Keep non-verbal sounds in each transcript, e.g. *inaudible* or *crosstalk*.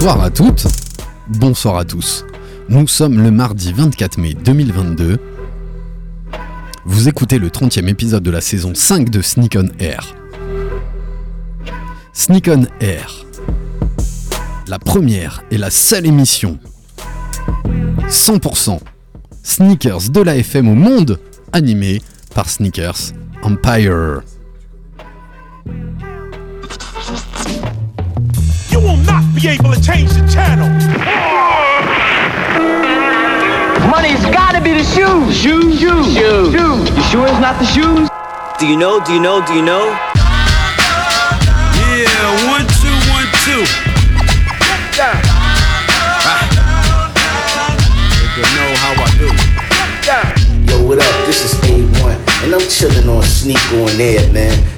Bonsoir à toutes, bonsoir à tous. Nous sommes le mardi 24 mai 2022. Vous écoutez le 30e épisode de la saison 5 de Sneak on Air. Sneak on Air. La première et la seule émission 100% sneakers de la FM au monde animée par Sneakers Empire. Be able to change the channel. Money's gotta be the shoes. Shoes, shoes, shoes. shoes. You sure it's not the shoes? Do you know? Do you know? Do you know? Yeah, one, two, one, two. Nigga know how I do. Yo, what up? This is A1, and I'm chilling on Sneak on Air, man.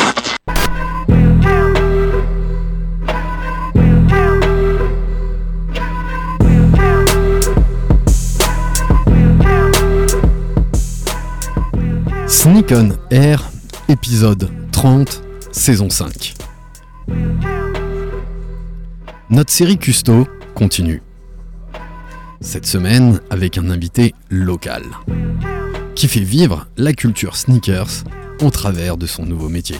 Sneak on Air, épisode 30, saison 5. Notre série Custo continue. Cette semaine avec un invité local qui fait vivre la culture sneakers au travers de son nouveau métier.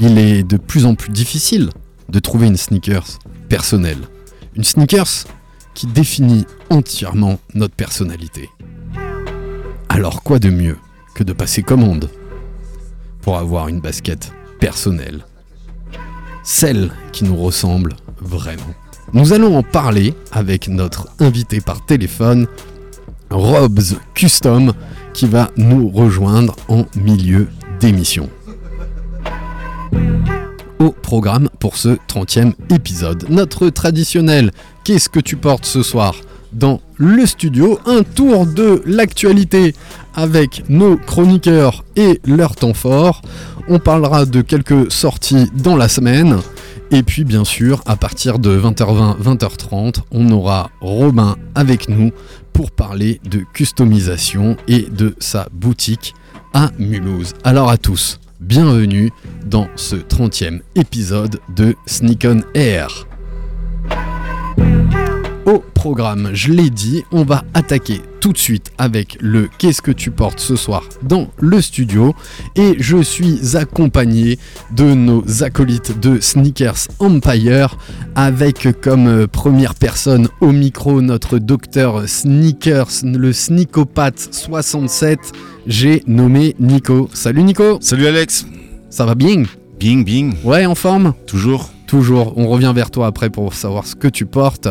Il est de plus en plus difficile de trouver une sneakers personnelle. Une sneakers qui définit entièrement notre personnalité. Alors quoi de mieux que de passer commande pour avoir une basket personnelle Celle qui nous ressemble vraiment. Nous allons en parler avec notre invité par téléphone, Robs Custom, qui va nous rejoindre en milieu d'émission. Au programme pour ce 30e épisode, notre traditionnel Qu'est-ce que tu portes ce soir? Dans le studio, un tour de l'actualité avec nos chroniqueurs et leur temps fort. On parlera de quelques sorties dans la semaine. Et puis bien sûr, à partir de 20h20, 20h30, on aura Robin avec nous pour parler de customisation et de sa boutique à Mulhouse. Alors à tous, bienvenue dans ce 30e épisode de Sneak on Air. Au programme, je l'ai dit, on va attaquer tout de suite avec le Qu'est-ce que tu portes ce soir dans le studio et je suis accompagné de nos acolytes de Sneakers Empire avec comme euh, première personne au micro notre docteur Sneakers, le Sneakopathe 67. J'ai nommé Nico. Salut Nico, Salut Alex. ça va bien? Bing, bing. Ouais, en forme? Toujours. Toujours, on revient vers toi après pour savoir ce que tu portes.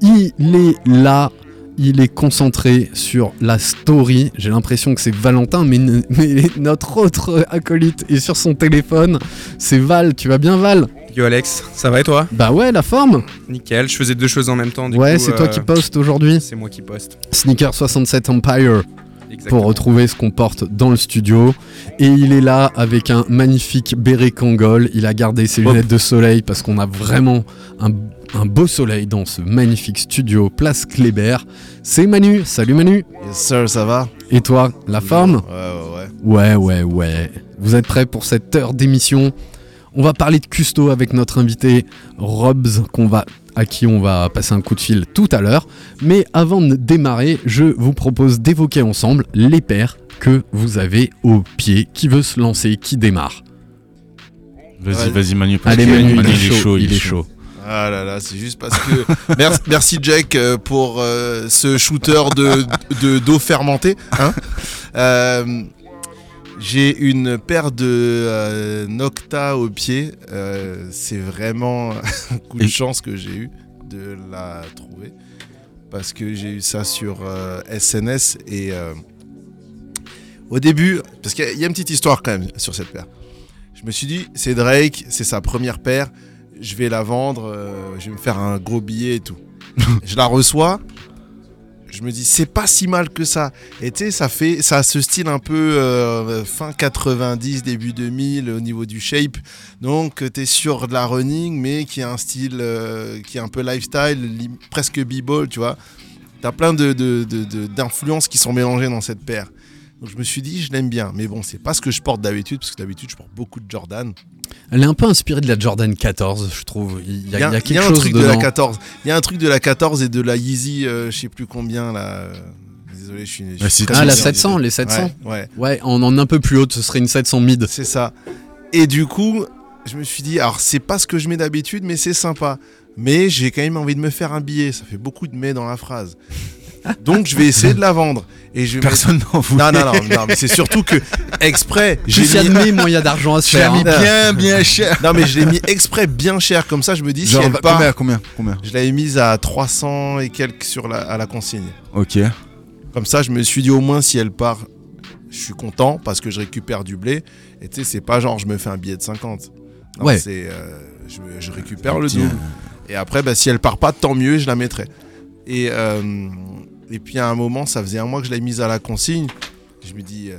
Il est là, il est concentré sur la story. J'ai l'impression que c'est Valentin, mais, *laughs* notre autre acolyte est sur son téléphone. C'est Val, tu vas bien Val? Yo Alex, ça va et toi? Bah ouais, la forme Nickel, je faisais deux choses en même temps. Du Ouais, c'est toi euh, qui postes aujourd'hui. C'est moi qui poste. Sneaker 67 Empire Exactement. pour retrouver ce qu'on porte dans le studio. Et il est là avec un magnifique béret Kangol. Il a gardé ses lunettes de soleil parce qu'on a vraiment un, un beau soleil dans ce magnifique studio Place Kléber. C'est Manu. Salut Manu. Yes sir, ça va Et toi, la forme Ouais, ouais, ouais. Ouais, ouais, ouais. Vous êtes prêts pour cette heure d'émission? On va parler de custo avec notre invité Robs, qu'on va, à qui on va passer un coup de fil tout à l'heure. Mais avant de démarrer, je vous propose d'évoquer ensemble les paires que vous avez au pied. Qui veut se lancer Qui démarre Vas-y, vas-y Manu. parce Allez que Manu, il, est chaud, il est chaud. Ah là là, c'est juste parce que. *laughs* merci, merci Jack euh, pour euh, ce shooter de de- d'eau fermentée. Hein Euh, J'ai une paire de euh, Nocta au pied. Euh, c'est vraiment un coup de Et- chance que j'ai eu de la trouver. Parce que j'ai eu ça sur euh, SNS et euh, au début, parce qu'il y a- une petite histoire quand même sur cette paire. Je me suis dit, c'est Drake, c'est sa première paire, je vais la vendre, je vais me faire un gros billet et tout. *laughs* je la reçois, je me dis, c'est pas si mal que ça. Et tu sais, ça fait, ça a ce style un peu euh, fin 90, début 2000 au niveau du shape. Donc, tu es sur de la running, mais qui a un style euh, qui est un peu lifestyle, li- presque b-ball, tu vois. T'as plein de, de- de- de- d'influences qui sont mélangées dans cette paire. Donc, je me suis dit, je l'aime bien. Mais bon, c'est pas ce que je porte d'habitude, parce que d'habitude, je porte beaucoup de Jordan. Elle est un peu inspirée de la Jordan 14, je trouve. Il y a, il y a Il y a quelque un chose truc dedans. de la 14. Il y a un truc de la 14 et de la Yeezy, euh, je sais plus combien là. Désolé, je suis. je suis Ah, la mauvais en 700, détail. les 700. Ouais, ouais, Ouais, en en un peu plus haute, ce serait une 700 mid. c'est ça. Et du coup, je me suis dit, alors c'est pas ce que je mets d'habitude, mais c'est sympa. Mais j'ai quand même envie de me faire un billet. Ça fait beaucoup de mais dans la phrase. Donc je vais essayer de la vendre. Et je vais mettre- Personne n'en voulait. Non, non, non, non, mais c'est surtout que exprès, j'ai mis. y a d'argent à se Je l'ai faire. mis hein. bien, *laughs* bien cher. Non, mais je l'ai mis exprès bien cher. Comme ça, je me dis, si elle part. combien, combien, combien? Je l'avais mise à 300 et quelques sur la, à la consigne. Ok. Comme ça, je me suis dit au moins si elle part, je suis content parce que je récupère du blé. Et tu sais, c'est pas genre je me fais un billet de 50. Non, Ouais. C'est, euh, je, je récupère le double. Et après, bah, si elle part pas, tant mieux, je la mettrai. Et, euh, et puis à un moment, ça faisait un mois que je l'ai mise à la consigne. Je me dis, euh,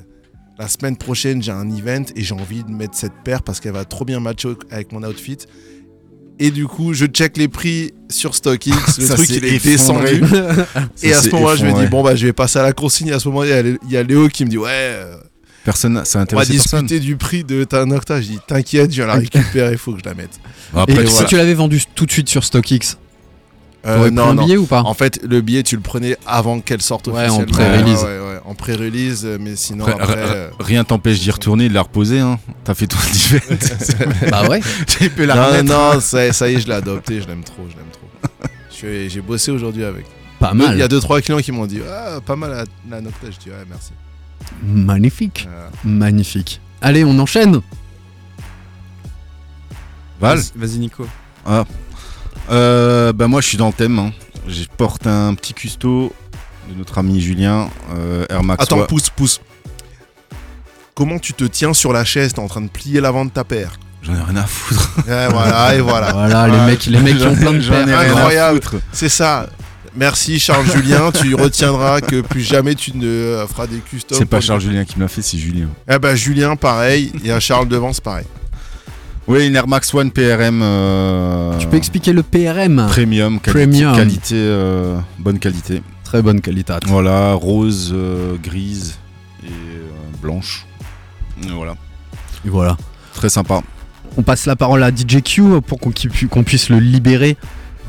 la semaine prochaine, j'ai un event et j'ai envie de mettre cette paire parce qu'elle va trop bien matcher avec mon outfit. Et du coup, je check les prix sur StockX. *laughs* Le Ça truc, il est effondré. *laughs* descendu. Et à ce moment-là, je me dis, bon, bah, je vais passer à la consigne. Et à ce moment-là, il y a- il y, a Léo qui me dit, ouais, euh, Personne, ça on va personne. discuter du prix de ta Nocta. Je dis, t'inquiète, je viens la *laughs* récupérer, il faut que je la mette. Après, Et si tu l'avais vendu tout de suite sur StockX, Euh, t'aurais pris un billet ou pas? En fait, le billet, tu le prenais avant qu'elle sorte Ouais, en pré-release. Ouais, ouais, ouais, en pré-release, mais sinon, après, après. r- euh, rien t'empêche d'y retourner, de la reposer. Hein. T'as fait tout le. *laughs* *laughs* Bah ouais. *laughs* tu peux la Non, remettre. non, ça, ça y est, je l'ai adopté, je l'aime trop, je l'aime trop. J'ai bossé aujourd'hui avec. Pas Il y mal. a deux, trois clients qui m'ont dit, ah, pas mal la, la Nocta. Je dis, ouais, merci. Magnifique. Magnifique. Allez, on enchaîne. Val? Vas- Vas-y, Nico. Euh, bah moi je suis dans le thème. hein. Je porte un petit custo de notre ami Julien, euh, Air Max. Attends, pousse, pousse. Comment tu te tiens sur la chaise? T'es en train de plier l'avant de ta paire. J'en ai rien à foutre. Ouais, *laughs* voilà, et voilà. Voilà, les Ouais. mecs, les mecs qui ont plein de J'en ai paires. rien à Incroyable. foutre. C'est ça. Merci Charles Julien, tu retiendras que plus jamais tu ne feras des customs. C'est pas Charles Julien qui me l'a fait, c'est Julien. Eh ben Julien, pareil. Il y a Charles devant, c'est pareil. Oui, une Air Max One PRM. euh, Tu peux expliquer le PRM Premium, quali- Premium. qualité, euh, bonne qualité. Très bonne qualité. Voilà, rose, euh, grise et euh, blanche. Et voilà, Et voilà. très sympa. On passe la parole à DJ Q pour qu'on puisse le libérer.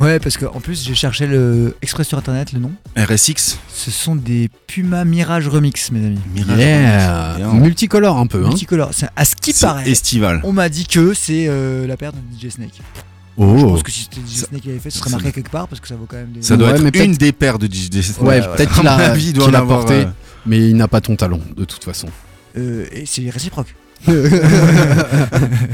Ouais, parce qu'en plus, j'ai cherché le exprès sur internet le nom. RSX Ce sont des Puma Mirage Remix, mes amis. Mirage. Yeah. Bien. Multicolore un peu. Hein. Multicolore. C'est- À ce qui paraît, estival. on m'a dit que c'est euh, la paire de DJ Snake. Je Oh. pense que si c'était DJ Ça- Snake qui avait fait, ce serait marqué quelque part parce que ça vaut quand même des. Ça doit Ouais, être une des paires de DJ. Ouais, ouais, peut-être qu'il mon a, avis, il doit qu'il en a avoir, porté, euh, mais il n'a pas ton talent de toute façon. Euh, et c'est réciproque. *laughs*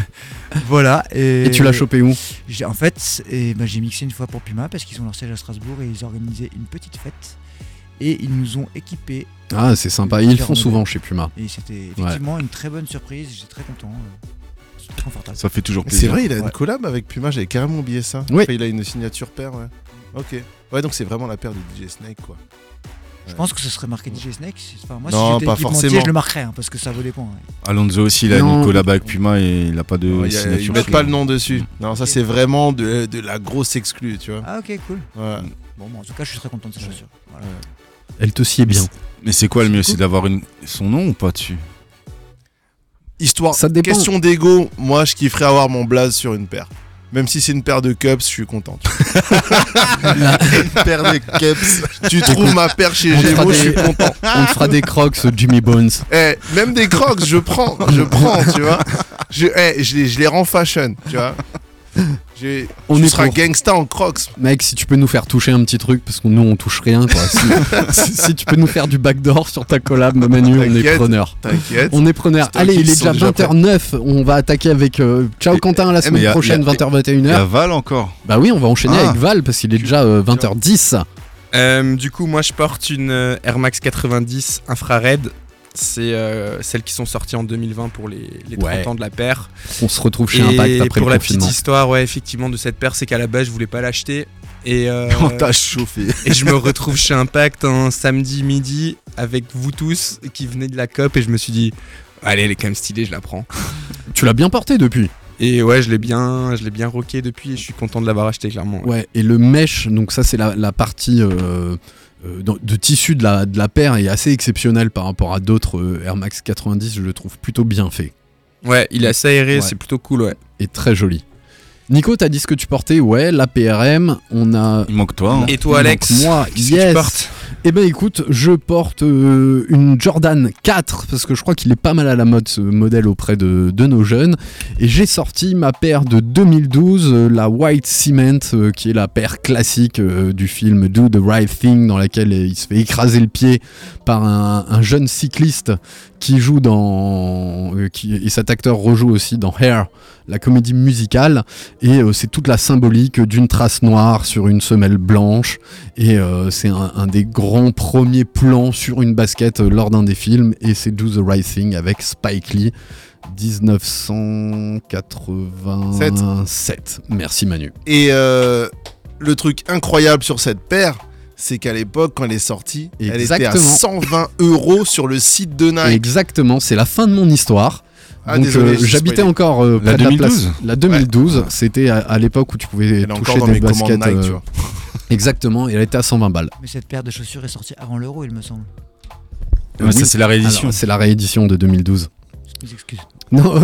voilà. Et, Et tu l'as chopé où J'ai- En fait, et ben, j'ai mixé une fois pour Puma parce qu'ils ont leur siège à Strasbourg et ils organisaient une petite fête. Et ils nous ont équipés. Ah, c'est sympa. Ils le font souvent chez Puma. Et c'était effectivement une très bonne surprise. J'étais très content. euh, très confortable. Ça fait toujours C'est plaisir. vrai, il a une Ouais. collab avec Puma, j'avais carrément oublié ça. Oui. Enfin, il a une signature paire, ouais. Ok. Ouais, donc c'est vraiment la paire de DJ Snake, quoi. Je pense que ce serait marqué DJ Snake. Enfin, moi, Non, si j'étais pas équipementier, forcément. je le marquerais hein, parce que ça vaut des points. ouais. Alonso aussi, il a Non. une collab avec Puma et il a pas de y a- signature. ils mettent pas le nom dessus. Non, ça c'est vraiment de, de la grosse exclue, tu vois. Ah, ok, cool. Ouais. Bon, bon, en tout cas, je suis très content de ces chaussures. Voilà. Elle te sied bien. Mais c'est quoi le mieux C'est C'est d'avoir une... son nom ou pas dessus? Histoire, Ça dépend. question d'ego, moi je kifferais avoir mon blaze sur une paire. Même si c'est une paire de cups, je suis content. *laughs* Une paire de caps. tu trouves ma paire chez on fera Gémeaux, des- je suis content. On te fera des crocs, Jimmy Bones. Eh, même des crocs, je prends, je prends, tu vois. Je, eh, je, les, je les rends fashion, tu vois. J'ai- On tu est seras pour. gangsta en crocs. Mec, si tu peux nous faire toucher un petit truc, parce que nous on touche rien, quoi. Si, *laughs* si- si tu peux nous faire du backdoor sur ta collab, Manu, on est preneur. T'inquiète. On est preneur. Allez, il est déjà déjà 20h09. On va attaquer avec. euh, Ciao Et- Quentin, la eh, semaine a- prochaine, y a- 20h21h. Il y a Val encore. Bah oui, on va enchaîner Ah. avec Val parce qu'il est déjà euh, 20h10. Euh, du coup, moi, je porte une euh, Air Max 90 infrared. C'est euh, celles qui sont sorties en 2020 pour les, les 30 Ouais. ans de la paire. On se retrouve chez Et Impact après pour le la confinement. petite histoire, ouais, effectivement, de cette paire, c'est qu'à la base, je voulais pas l'acheter. Et, euh, *laughs* On t'a chauffé. et je me retrouve chez Impact un samedi midi avec vous tous qui venez de la COP et je me suis dit, allez, elle est quand même stylée, je la prends. *laughs* Tu l'as bien porté depuis. Et ouais, je l'ai bien, je l'ai bien rocké depuis et je suis content de l'avoir acheté clairement. Ouais, et le mesh, donc ça c'est la, la partie euh, euh, de tissu de la, de la paire est assez exceptionnelle par rapport à d'autres euh, Air Max 90, je le trouve plutôt bien fait Ouais, il est assez aéré, Ouais. c'est plutôt cool, ouais. et très joli. Nico, t'as dit ce que tu portais Ouais, la PRM, on a... Il manque toi. hein. Et toi, Il Alex Moi, que yes tu portes? Eh ben écoute, je porte euh, une Jordan 4 parce que je crois qu'il est pas mal à la mode ce modèle auprès de, nos jeunes. Et j'ai sorti ma paire de 2012, euh, la White Cement, euh, qui est la paire classique du film Do the Right Thing, dans laquelle il se fait écraser le pied par un jeune cycliste qui joue dans. euh, et cet acteur rejoue aussi dans Hair, la comédie musicale. Et euh, c'est toute la symbolique d'une trace noire sur une semelle blanche. Et euh, c'est un, des grands premiers plans sur une basket lors d'un des films. Et c'est Do the Right Thing avec Spike Lee. 1987. Merci Manu. Et le truc incroyable sur cette paire, c'est qu'à l'époque, quand elle est sortie, elle était à Exactement. 120 euros sur le site de Nike. Exactement, c'est la fin de mon histoire. Ah, Donc désolé, euh, j'habitais encore euh, La près de la 2012? place. La 2012, c'était à, à l'époque où tu pouvais Elle toucher des baskets. Nike, tu euh, vois. *laughs* exactement, et elle était à 120 balles. Mais cette paire de chaussures est sortie avant l'euro, il me semble. Ouais, Oui. Ça, c'est la réédition. C'est la réédition de 2012. Excuse, excuse. *laughs* Non,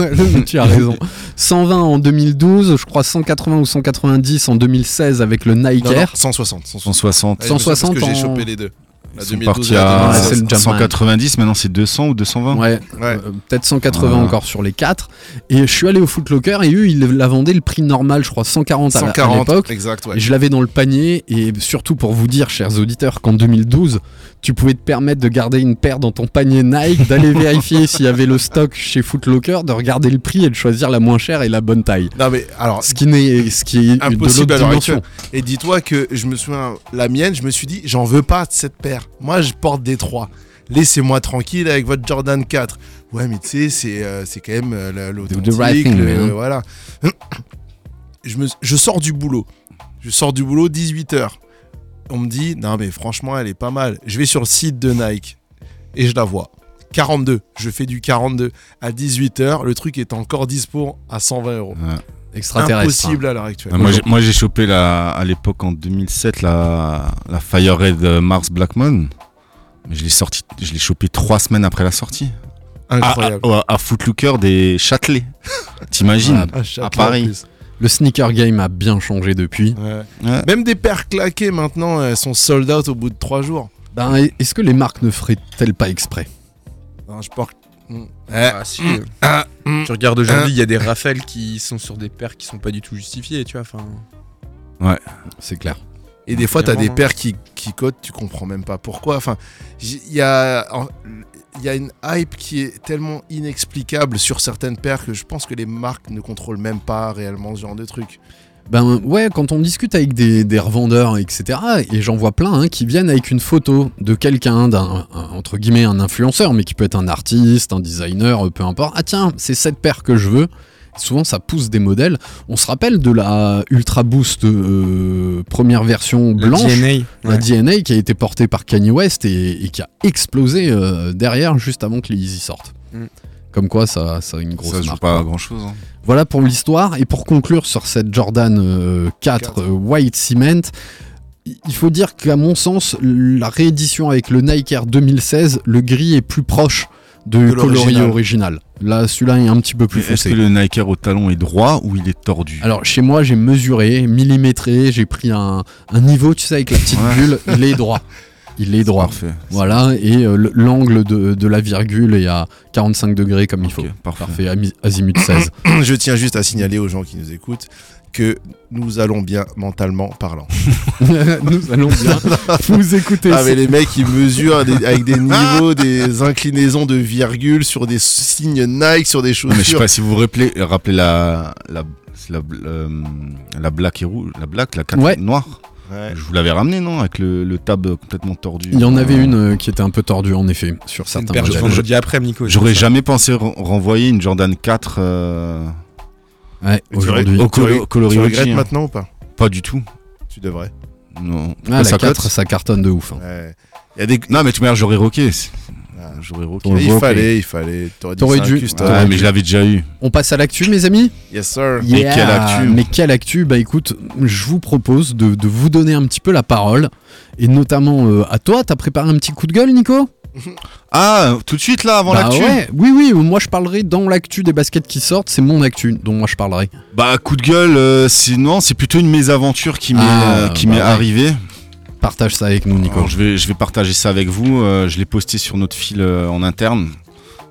tu as raison. 120 en 2012, je crois 180 ou 190 en 2016 avec le Nike Non, non, Air. 160. 160. 160. Ouais, je me souviens 160 parce que j'ai en- chopé les deux. Ils sont 2012 partis à Ouais, c'est le Jumpman. 190, maintenant c'est 200 ou 220 Ouais, Ouais. euh, peut-être 180 Ah. encore sur les 4. Et je suis allé au Footlocker et eux, ils la vendaient le prix normal, je crois 140 à la- à 140, l'époque. exact, ouais. Et je l'avais dans le panier, et surtout pour vous dire, chers auditeurs, qu'en 2012, tu pouvais te permettre de garder une paire dans ton panier Nike, d'aller *laughs* vérifier s'il y avait le stock chez Footlocker, de regarder le prix et de choisir la moins chère et la bonne taille. Non, mais alors, Ce qui, n'est, ce qui est impossible de dimension. Et dis-toi que je me souviens, la mienne, je me suis dit, j'en veux pas de cette paire. Moi, je porte des trois. Laissez-moi tranquille avec votre Jordan 4. Ouais, mais tu sais, c'est euh, c'est quand même euh, la- l'authentique. The right le- man. voilà. *clears throat* Je, me, je sors du boulot. Je sors du boulot 18h. On me dit, non, mais franchement, elle est pas mal. Je vais sur le site de Nike et je la vois. 42. Je fais du 42 à 18h. Le truc est encore dispo à 120 euros. Ouais. Extraterrestre. Impossible à l'heure actuelle. Ah, moi, j'ai- chopé la, à l'époque en 2007 la, la Fire Red Mars Blackmon. Mais je l'ai sorti, je l'ai chopé trois semaines après la sortie. Incroyable. À, à, à Footlooker des Châtelet. *laughs* T'imagines? Ah, à Paris. Le sneaker game a bien changé depuis. Ouais. Ouais. Même des paires claquées maintenant, elles sont sold out au bout de 3 jours. Ben, est-ce que les marques ne feraient-elles pas exprès? Non, je porte. Mm. Eh, Ah, si. ah, mm. Tu regardes aujourd'hui, il y a des rafales qui sont sur des paires qui sont pas du tout justifiées, tu vois. Enfin, C'est clair. Et des fois, t'as des paires qui, qui cotent, tu comprends même pas pourquoi. Enfin, il y a, en- il y a une hype qui est tellement inexplicable sur certaines paires que je pense que les marques ne contrôlent même pas réellement ce genre de truc. Ben ouais, quand on discute avec des, revendeurs, etc., et j'en vois plein hein, qui viennent avec une photo de quelqu'un, d'un un- entre guillemets un influenceur, mais qui peut être un artiste, un designer, peu importe. Ah tiens, c'est cette paire que je veux. Souvent, ça pousse des modèles. On se rappelle de la Ultra Boost euh, première version blanche, DNA. la ouais. DNA qui a été portée par Kanye West et, et qui a explosé euh, derrière juste avant que les Yeezy sortent. Mm. Comme quoi, ça, ça a une grosse Ça joue marque, pas quoi. grand chose. Voilà pour l'histoire. Et pour conclure sur cette Jordan euh, 4 Quatre. euh, White Cement, il faut dire qu'à mon sens, la réédition avec le Nike Air 2016, le gris est plus proche de, coloris original. Là, celui-là est un petit peu plus Est-ce foncé. que le Nike au talon est droit ou il est tordu? Alors chez moi, j'ai mesuré, millimétré, j'ai pris un, un niveau, tu sais, avec la petite bulle, il est droit. Il est droit. Parfait. Voilà, et euh, le- l'angle de, de la virgule est à 45 degrés comme il faut. Parfait. Parfait, azimut 16. *coughs* Je tiens juste à signaler aux gens qui nous écoutent que nous allons bien mentalement parlant. *laughs* Nous allons bien vous écouter. Ah, mais les mecs, ils mesurent des- avec des niveaux, des inclinaisons de virgule sur des signes Nike, sur des chaussures. mais je sais pas si vous vous rappelez, rappelez la, la, euh, la black et rouge, la black, la 4 Ouais. noire. Ouais. Je vous l'avais ramené, non Avec le, le tab complètement tordu. Il y en avait Euh, une euh, qui était un peu tordue en effet sur une certains modèles. vendredi après, Nico. J'aurais ça. jamais pensé re- renvoyer une Jordan 4 euh, Ouais, Tu aujourd'hui. regrettes- au colo- tu hein. maintenant ou pas? Pas du tout. Tu devrais. Non. Ah, la ça 4, cote ça cartonne de ouf. hein. Ouais. Il y a des... Non, mais tu m'as j'aurais rocké. J'aurais rocké. Ouais, il fallait, il fallait. T'aurais, dû. custom. Ouais, mais je l'avais déjà eu. On passe à l'actu, mes amis? Yes, sir. Mais quelle actu Mais quelle actu Bah écoute, je vous propose de, de vous donner un petit peu la parole. Et notamment euh, à toi, t'as préparé un petit coup de gueule, Nico? Ah, tout de suite là, avant Bah l'actu ouais, oui, oui, moi je parlerai dans l'actu des baskets qui sortent, c'est mon actu dont moi je parlerai. Bah, coup de gueule, euh, c'est non, c'est plutôt une mésaventure qui m'est Ah, euh, qui bah m'est ouais. arrivée. Partage ça avec nous, Nico. Alors, je vais je vais partager ça avec vous. euh, je l'ai posté sur notre fil euh, en interne.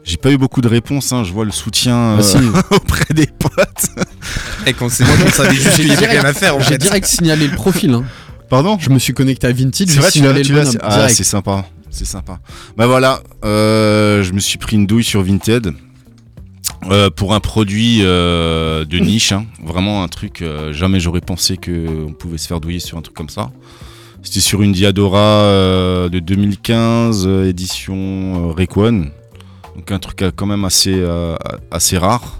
J'ai pas eu beaucoup de réponses. hein, Je vois le soutien euh, Ah, si. *laughs* auprès des potes. Et qu'on s'est on savait juste qu'il y avait rien à faire en J'ai fait. direct signalé le profil. hein. Pardon? Je me suis connecté à C'est j'ai vrai, tu signalé tu le bonhomme. c'est- ah, direct. c'est sympa, c'est sympa. Bah voilà, euh, je me suis pris une douille sur Vinted euh, pour un produit euh, de niche, hein. vraiment un truc. jamais j'aurais pensé que on pouvait se faire douiller sur un truc comme ça. C'était sur une Diadora de 2015, euh, édition Rayquan, donc un truc quand même assez assez rare.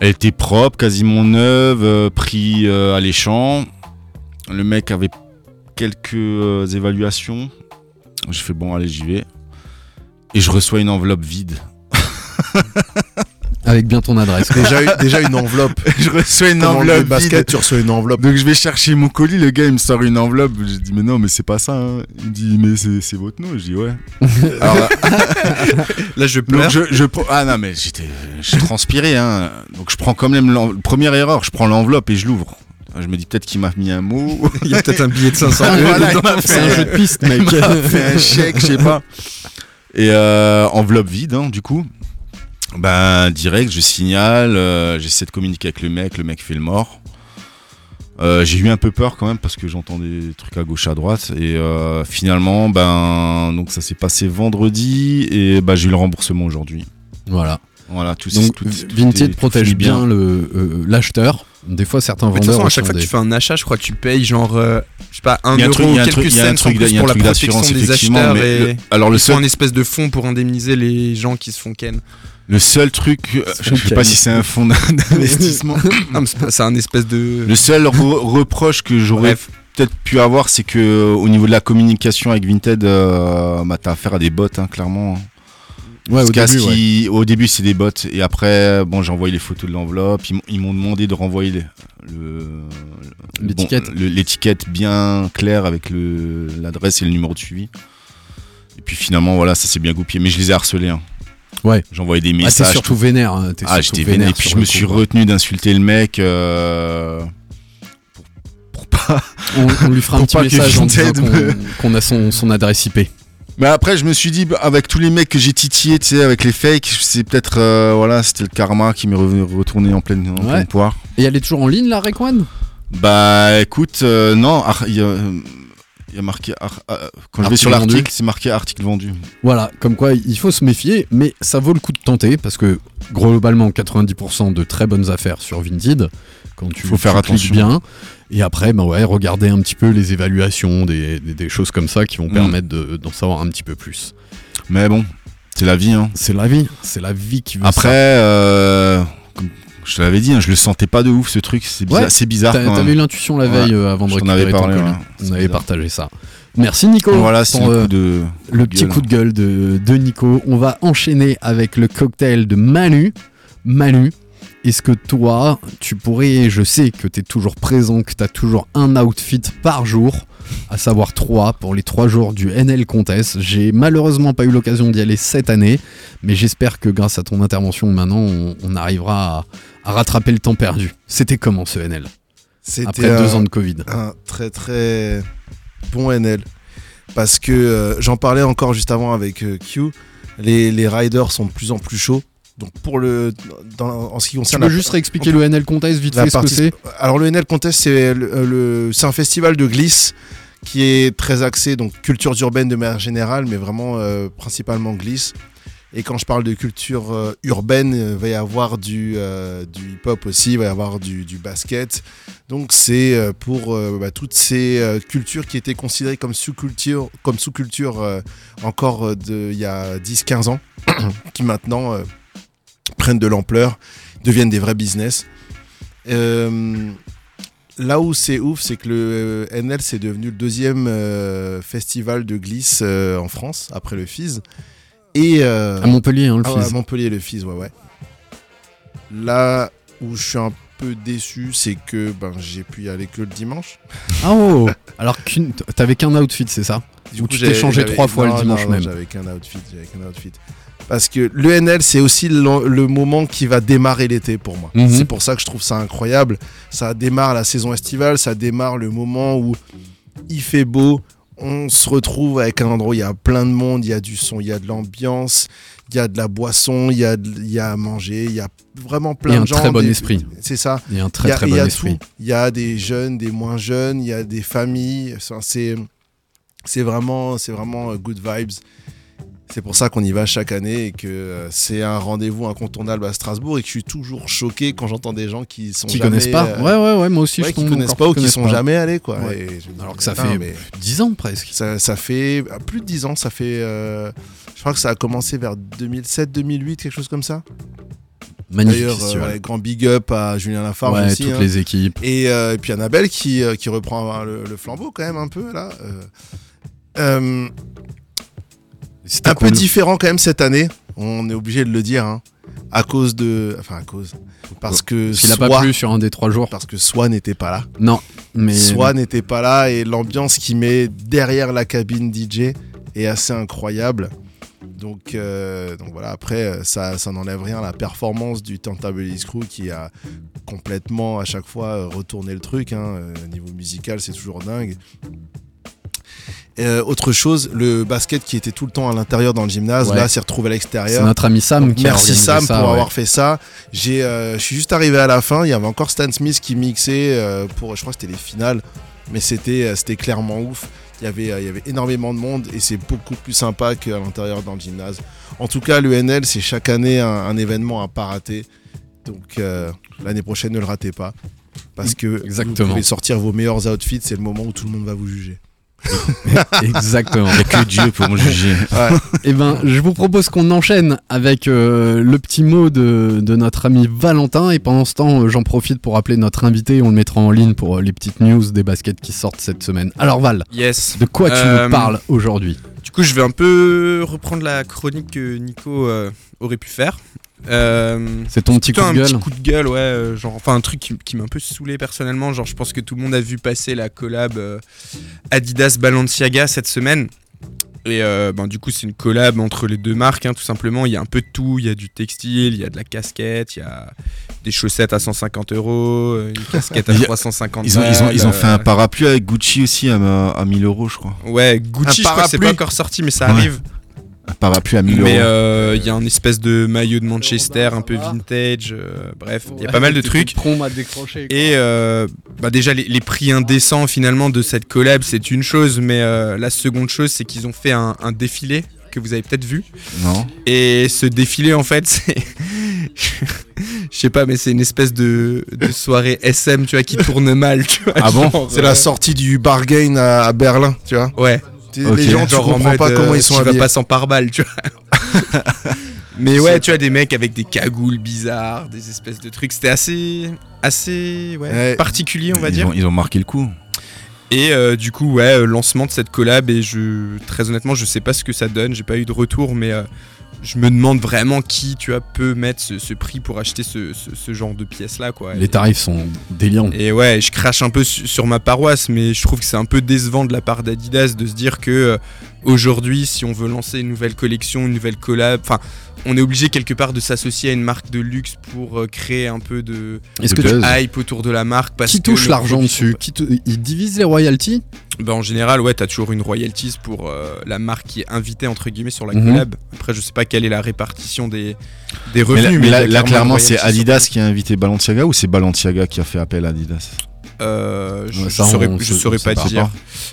Elle était propre, quasiment neuve, prix alléchant. Le mec avait quelques évaluations. J'ai fait bon, allez, j'y vais. Et je reçois une enveloppe vide. *laughs* Avec bien ton adresse. Déjà, une enveloppe. *laughs* je reçois une enveloppe basket, vide. tu reçois une enveloppe. Donc je vais chercher mon colis, le gars il me sort une enveloppe. Je dis mais non mais c'est pas ça. hein. Il me dit mais c'est, votre nom. Je dis ouais. *laughs* Alors là, Là, je donc pleure. je, ah non mais j'étais je transpirais hein. Donc je prends quand même première erreur, je prends l'enveloppe et je l'ouvre. Je me dis peut-être qu'il m'a mis un mot. *laughs* Il y a peut-être un billet de 500 Ah, euros voilà, c'est un jeu de piste, mec. *laughs* Il m'a fait un chèque, je sais pas. Et euh, enveloppe vide, hein, du coup. Ben, direct, je signale, euh, j'essaie de communiquer avec le mec, le mec fait le mort. Euh, j'ai eu un peu peur quand même parce que j'entends des trucs à gauche à droite et euh, finalement ben donc ça s'est passé vendredi et ben, j'ai eu le remboursement aujourd'hui. Voilà. Voilà tout Donc tout- tout Vinted protège bien le, euh, l'acheteur. Des fois, certains Mais De toute vendeurs. façon, à chaque fois que tu fais un achat, je crois que tu payes genre, euh, je sais pas, 1 Il y a un euro truc- il y a un quelques truc- il y a un cents en truc plus il y a un pour la truc protection d'assurance, des acheteurs mais et le- alors le seul un espèce de fonds pour indemniser les gens qui se font ken. le seul truc euh, je sais pas si c'est un fonds *laughs* d'investissement *laughs* Non, mais c'est un espèce de. Le seul re- reproche que j'aurais peut-être pu avoir, c'est que euh, au niveau de la communication avec Vinted, euh, bah, t'as affaire à des bots, hein, clairement. Ouais, au début, ouais. qu'ils- au début, c'est des bots. Et après, bon, j'ai envoyé les photos de l'enveloppe. Ils, m'ont- demandé de renvoyer les- le- le- L'étiquette. bon, le- L'étiquette bien claire avec le- l'adresse et le numéro de suivi. Et puis finalement, voilà, ça s'est bien goupillé. Mais je les ai harcelés. hein. Ouais. J'ai envoyé des Ah, t'es messages. surtout vénère. hein, t'es Ah, j'étais vénère. Et puis je me suis retenu d'insulter le mec. euh, pour, pour pas. On, on lui fera *laughs* un petit message en disant qu'on, a son, son adresse IP. Mais après, je me suis dit, avec tous les mecs que j'ai titillés, tu sais, avec les fakes, c'est peut-être. euh, voilà, c'était le karma qui m'est revenu- retourné en pleine, en Ouais. pleine poire. Et elle est toujours en ligne, la Rayquan Bah écoute, euh, non, il y, a, il y a marqué. ar- euh, quand je vais sur l'article, c'est marqué article vendu. Voilà, comme quoi il faut se méfier, mais ça vaut le coup de tenter parce que globalement 90% de très bonnes affaires sur Vinted quand tu Faut faire attention. bien. Et après, ben ouais, regardez un petit peu les évaluations, des, des- des choses comme ça qui vont Mm. permettre de- d'en savoir un petit peu plus. Mais bon, c'est la vie. Hein. C'est la vie, c'est la vie qui veut Après, ça. euh, comme je te l'avais dit, hein, je le sentais pas de ouf ce truc. C'est bizarre, Ouais, c'est bizarre T'avais eu l'intuition la veille euh, avant de récupérer avais ton parlé, colis. ouais. On avait partagé ça. Merci Nico Voilà, c'est euh, le de petit gueule. coup de gueule de, de Nico. On va enchaîner avec le cocktail de Manu. Manu, est-ce que toi, tu pourrais, je sais que tu es toujours présent, que tu as toujours un outfit par jour, à savoir trois pour les trois jours du NL Contest. J'ai malheureusement pas eu l'occasion d'y aller cette année, mais j'espère que grâce à ton intervention maintenant, on, on arrivera à, à rattraper le temps perdu. C'était comment ce NL C'était Après un- deux ans de Covid. un très très bon NL. Parce que euh, j'en parlais encore juste avant avec euh, Q, les, les riders sont de plus en plus chauds. Donc pour le, dans- en ce qui Tu concerne peux la- juste réexpliquer le NL Contest vite fait ce que c'est Alors le NL Contest, c'est le, le- c'est un festival de glisse qui est très axé donc cultures urbaines de manière générale, mais vraiment euh, principalement glisse. Et quand je parle de culture euh, urbaine, il va y avoir du, euh, du hip-hop aussi, il va y avoir du, du basket. Donc c'est euh, pour euh, bah, toutes ces euh, cultures qui étaient considérées comme sous-culture, comme sous-culture euh, encore euh, de, il y a 10-15 ans, *coughs* qui maintenant euh, prennent de l'ampleur, deviennent des vrais business. Euh, là où c'est ouf, c'est que le euh, NL c'est devenu le deuxième euh, festival de glisse en France après le FIS. Et À Montpellier, hein, le ah FIS. à Montpellier le FIS, ouais ouais. Là où je suis un peu déçu, c'est que ben j'ai pu y aller que le dimanche. Ah oh *laughs* Alors t'avais qu'un outfit, c'est ça Du Ou coup, tu t'es changé trois fois le dimanche non, même. J'avais qu'un outfit, j'avais qu'un outfit. Parce que le NL, c'est aussi le, le moment qui va démarrer l'été pour moi. Mhm. C'est pour ça que je trouve ça incroyable. Ça démarre la saison estivale, ça démarre le moment où il fait beau, on se retrouve avec un endroit où il y a plein de monde, il y a du son, il y a de l'ambiance, il y a de la boisson, il y a, de- il y a à manger, il y a vraiment plein un de gens. très bon des- esprit. C'est ça. Il y a un Il très y a, très il y bon a esprit. Il y a des jeunes, des moins jeunes, il y a des familles. C'est c'est vraiment, c'est vraiment euh, good vibes. C'est pour ça qu'on y va chaque année et que euh, c'est un rendez-vous incontournable à Strasbourg et que je suis toujours choqué quand j'entends des gens qui sont Qui jamais, connaissent pas euh, Ouais, ouais, ouais, moi aussi ouais, je qui connaissent pas ou qui sont pas. jamais allés quoi. Ouais. Et Alors que ça putain, fait mais 10 ans presque. ça, ça fait ah, plus de 10 ans. Ça fait, euh, je crois que ça a commencé vers 2007-2008 quelque chose comme ça. Magnifique D'ailleurs, euh, grand big up à Julien Lafarge ouais, aussi. toutes hein. les équipes. Et, euh, et puis Annabelle qui, euh, qui reprend hein, le, le flambeau quand même un peu là. Euh, C'était un peu différent quand même cette année. On est obligé de le dire. hein, à cause de. Enfin, à cause. Parce que Parce qu'il a pas plu sur un des trois jours. Parce que Soi n'était pas là. Non, mais Soi n'était pas là et l'ambiance qu'il met derrière la cabine DJ est assez incroyable. Donc, euh, donc voilà, après, euh, ça, ça n'enlève rien à la performance du Turntablism Crew qui a complètement à chaque fois retourné le truc. Hein. Euh, niveau musical, c'est toujours dingue. Euh, autre chose, le basket qui était tout le temps à l'intérieur dans le gymnase, Ouais. là, s'est retrouvé à c'est l'extérieur. notre ami Sam Donc, qui a merci organisé Sam ça, pour ouais. avoir fait ça. J'ai, euh, je suis juste arrivé à la fin. Il y avait encore Stan Smith qui mixait euh, pour, je crois que c'était les finales, mais c'était, c'était clairement ouf. Il y avait, il y avait énormément de monde et c'est beaucoup plus sympa qu'à l'intérieur dans le gymnase. En tout cas, l'UNL, c'est chaque année un, un événement à pas rater. Donc l'année prochaine, ne le ratez pas. Parce que Exactement. vous pouvez sortir vos meilleurs outfits, c'est le moment où tout le monde va vous juger. *laughs* Exactement. Il n'y a que Dieu pour me juger. Ouais. Eh ben, je vous propose qu'on enchaîne avec euh, le petit mot de, de notre ami Valentin. Et pendant ce temps, euh, j'en profite pour appeler notre invité. On le mettra en ligne pour euh, les petites news des baskets qui sortent cette semaine. Alors Val, Yes. de quoi tu Euh, nous parles aujourd'hui? Du coup, je vais un peu reprendre la chronique que Nico euh, aurait pu faire. Euh, C'est ton petit coup de un gueule petit coup de gueule, ouais. euh, genre, enfin, un truc qui, qui m'a un peu saoulé personnellement. Genre, je pense que tout le monde a vu passer la collab euh, Adidas Balenciaga cette semaine. Et euh, ben, du coup, c'est une collab entre les deux marques, hein, tout simplement. Il y a un peu de tout. Il y a du textile, il y a de la casquette, il y a des chaussettes à 150 euros, une casquette à *laughs* Il y a- 350 Ils ont, ils ont, ils ont balles, fait un parapluie avec Gucci aussi à, à 1000 euros, je crois. Ouais, Gucci, Un je crois que c'est pas parapluie. encore sorti, mais ça Ouais. arrive. Un parapluie à 1000 Mais euros. euh, il y a un espèce de maillot de Manchester un peu vintage. euh, bref, il y a pas mal de trucs. Et euh, bah déjà, les, les prix indécents finalement de cette collab, c'est une chose. Mais euh, la seconde chose, c'est qu'ils ont fait un, un défilé que vous avez peut-être vu. Non Et ce défilé, en fait, *laughs* c'est. Je sais pas, mais c'est une espèce de, de soirée SM, tu vois, qui tourne mal, tu vois. Ah bon C'est la sortie du bargain à, à Berlin, tu vois. Ouais. Tu-. Les gens, tu Genre en comprends mode, pas comment euh, ils sont tu vas habillés. pas sans pare-balles, tu vois. *laughs* Mais ouais, tu vois, des mecs avec des cagoules bizarres, des espèces de trucs. C'était assez, assez ouais, Ouais. particulier, on va ils, dire. ont, ils ont marqué le coup. Et euh, du coup, ouais, euh, lancement de cette collab. Et je, très honnêtement, je sais pas ce que ça donne. J'ai pas eu de retour, mais euh, je me demande vraiment qui, tu vois, peut mettre ce, ce prix pour acheter ce, ce- ce genre de pièces là, quoi. Les Et- tarifs sont délirants. et ouais, je crache un peu su- sur ma paroisse, mais je trouve que c'est un peu décevant de la part d'Adidas de se dire que euh, aujourd'hui, si on veut lancer une nouvelle collection, une nouvelle collab, enfin, on est obligé quelque part de s'associer à une marque de luxe pour euh, créer un peu de, Est-ce de que tu... buzz. hype autour de la marque. Parce Qui touche l'argent dessus Qui Ils divisent les royalties Bah, En général, ouais, t'as toujours une royalties pour euh, la marque qui est invitée entre guillemets sur la Mhm. collab. Après, je sais pas quelle est la répartition des, des Mais revenus. là, mais là- là, clairement c'est Adidas qui a invité Balenciaga ou c'est Balenciaga qui a fait appel à Adidas Euh, je, Ouais, ça, saurais, on je saurais on pas te pas. dire.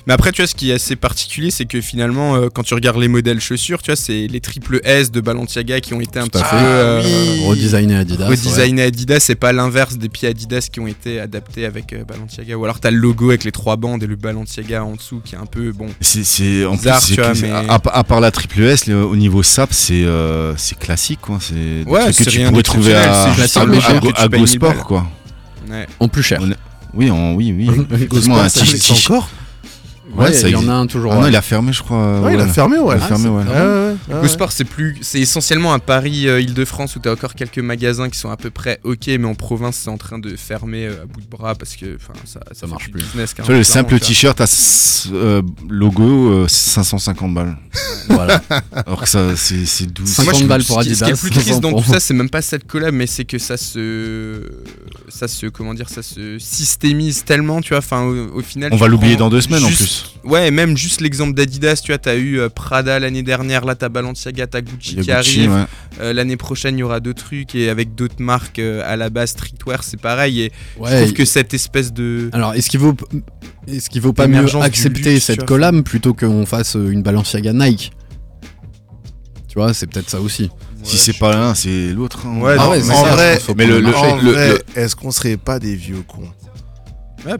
Mais après, tu vois, ce qui est assez particulier, c'est que finalement, euh, quand tu regardes les modèles chaussures, tu vois, c'est les triple S de Balenciaga qui ont été un Tout petit peu euh, Redesigné Adidas. ouais. redesignés Adidas. C'est pas l'inverse des pieds Adidas qui ont été adaptés avec euh, Balenciaga. Ou alors t'as le logo avec les trois bandes et le Balenciaga en dessous qui est un peu bon. C'est, c'est en Bizarre, plus, c'est tu vois, mais- à, à part la triple S, le- au niveau SAP, c'est euh, c'est classique quoi. C'est Ouais, que c'est tu pourrais trouver à, c'est juste un à, logo à, que tu à payes Go 1000 balles. Sport quoi. Ouais. En plus cher. On- Oui, en, oui, oui. *laughs* Effectivement, un encore Ouais, ça il y en a un toujours. Ah non, ouais. il a fermé, je crois. Ouais, il a fermé, ouais. Il a fermé, ouais. c'est Go Sport, c'est plus, c'est essentiellement un Paris euh, Île-de-France où t'as encore quelques magasins qui sont à peu près ok, mais en province c'est en train de fermer euh, à bout de bras parce que, enfin, ça, ça, marche plus. Business, Tu vois, le simple tu t-shirt à euh, logo, euh, c'est 550 balles. Voilà. Alors que ça, c'est c'est 12. 50 Moi, je- balles pour qui- Ce qui est Adidas, plus triste dans tout ça, c'est même pas cette collab, mais c'est que ça se, ça se, comment dire, ça se systémise tellement, tu vois. Enfin, au, au final, On tu va l'oublier dans deux semaines en plus. Ouais, même juste l'exemple d'Adidas, tu vois, t'as eu euh, Prada l'année dernière, là t'as Balenciaga, t'as Gucci qui arrive. ouais. Euh, L'année prochaine, il y aura d'autres trucs et avec d'autres marques euh, à la base streetwear, c'est pareil. Et je trouve que cette espèce de Alors, est-ce qu'il vaut, est-ce qu'il vaut pas mieux accepter luxe, cette collab plutôt qu'on fasse une Balenciaga Nike? Tu vois, c'est peut-être ça aussi. Si c'est pas l'un, c'est l'autre. hein. Ouais, Ah non, ouais, c'est en ça, vrai, mais le- le le- vrai, le- est-ce qu'on serait pas des vieux cons?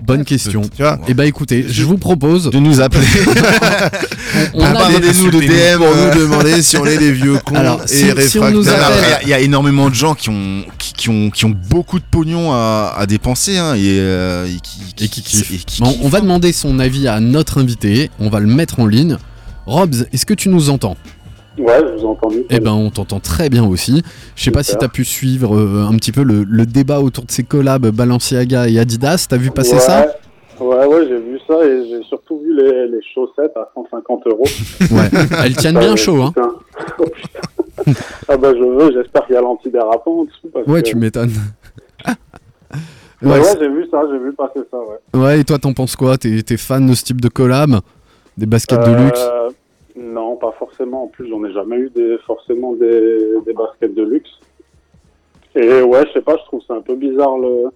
Bonne question. Tu vois Eh ben écoutez, je vous propose. De nous appeler. *laughs* On des- Abordez-nous de DM pour nous demander si on est des vieux cons Alors, et si- on réfractaires. nous appelle- il y a- il y, a énormément de gens qui ont, qui, qui ont, qui ont beaucoup de pognon à, à dépenser hein, et, euh, et qui, Et et Bon, on va demander son avis à notre invité. On va le mettre en ligne. Robs, est-ce que tu nous entends? Ouais, je vous ai entendu. Eh ben, on t'entend très bien aussi. Je sais pas si t'as pu suivre euh, un petit peu le, le débat autour de ces collabs Balenciaga et Adidas. T'as vu passer ouais, ça Ouais, ouais, j'ai vu ça et j'ai surtout vu les, les chaussettes à 150 euros. Ouais. Elles tiennent bien chaud, hein. Oh, ah bah je veux, j'espère qu'il y a l'antidérapant en dessous. Parce Ouais, que... tu m'étonnes. Ouais, Ouais, j'ai vu ça, j'ai vu passer ça, ouais. ouais, et toi, t'en penses quoi? T'es fan de ce type de collab? Des baskets de luxe? Euh, Non, pas forcément. En plus, j'en ai jamais eu des, forcément des, des baskets de luxe. Et ouais, je sais pas, je trouve ça un peu bizarre le,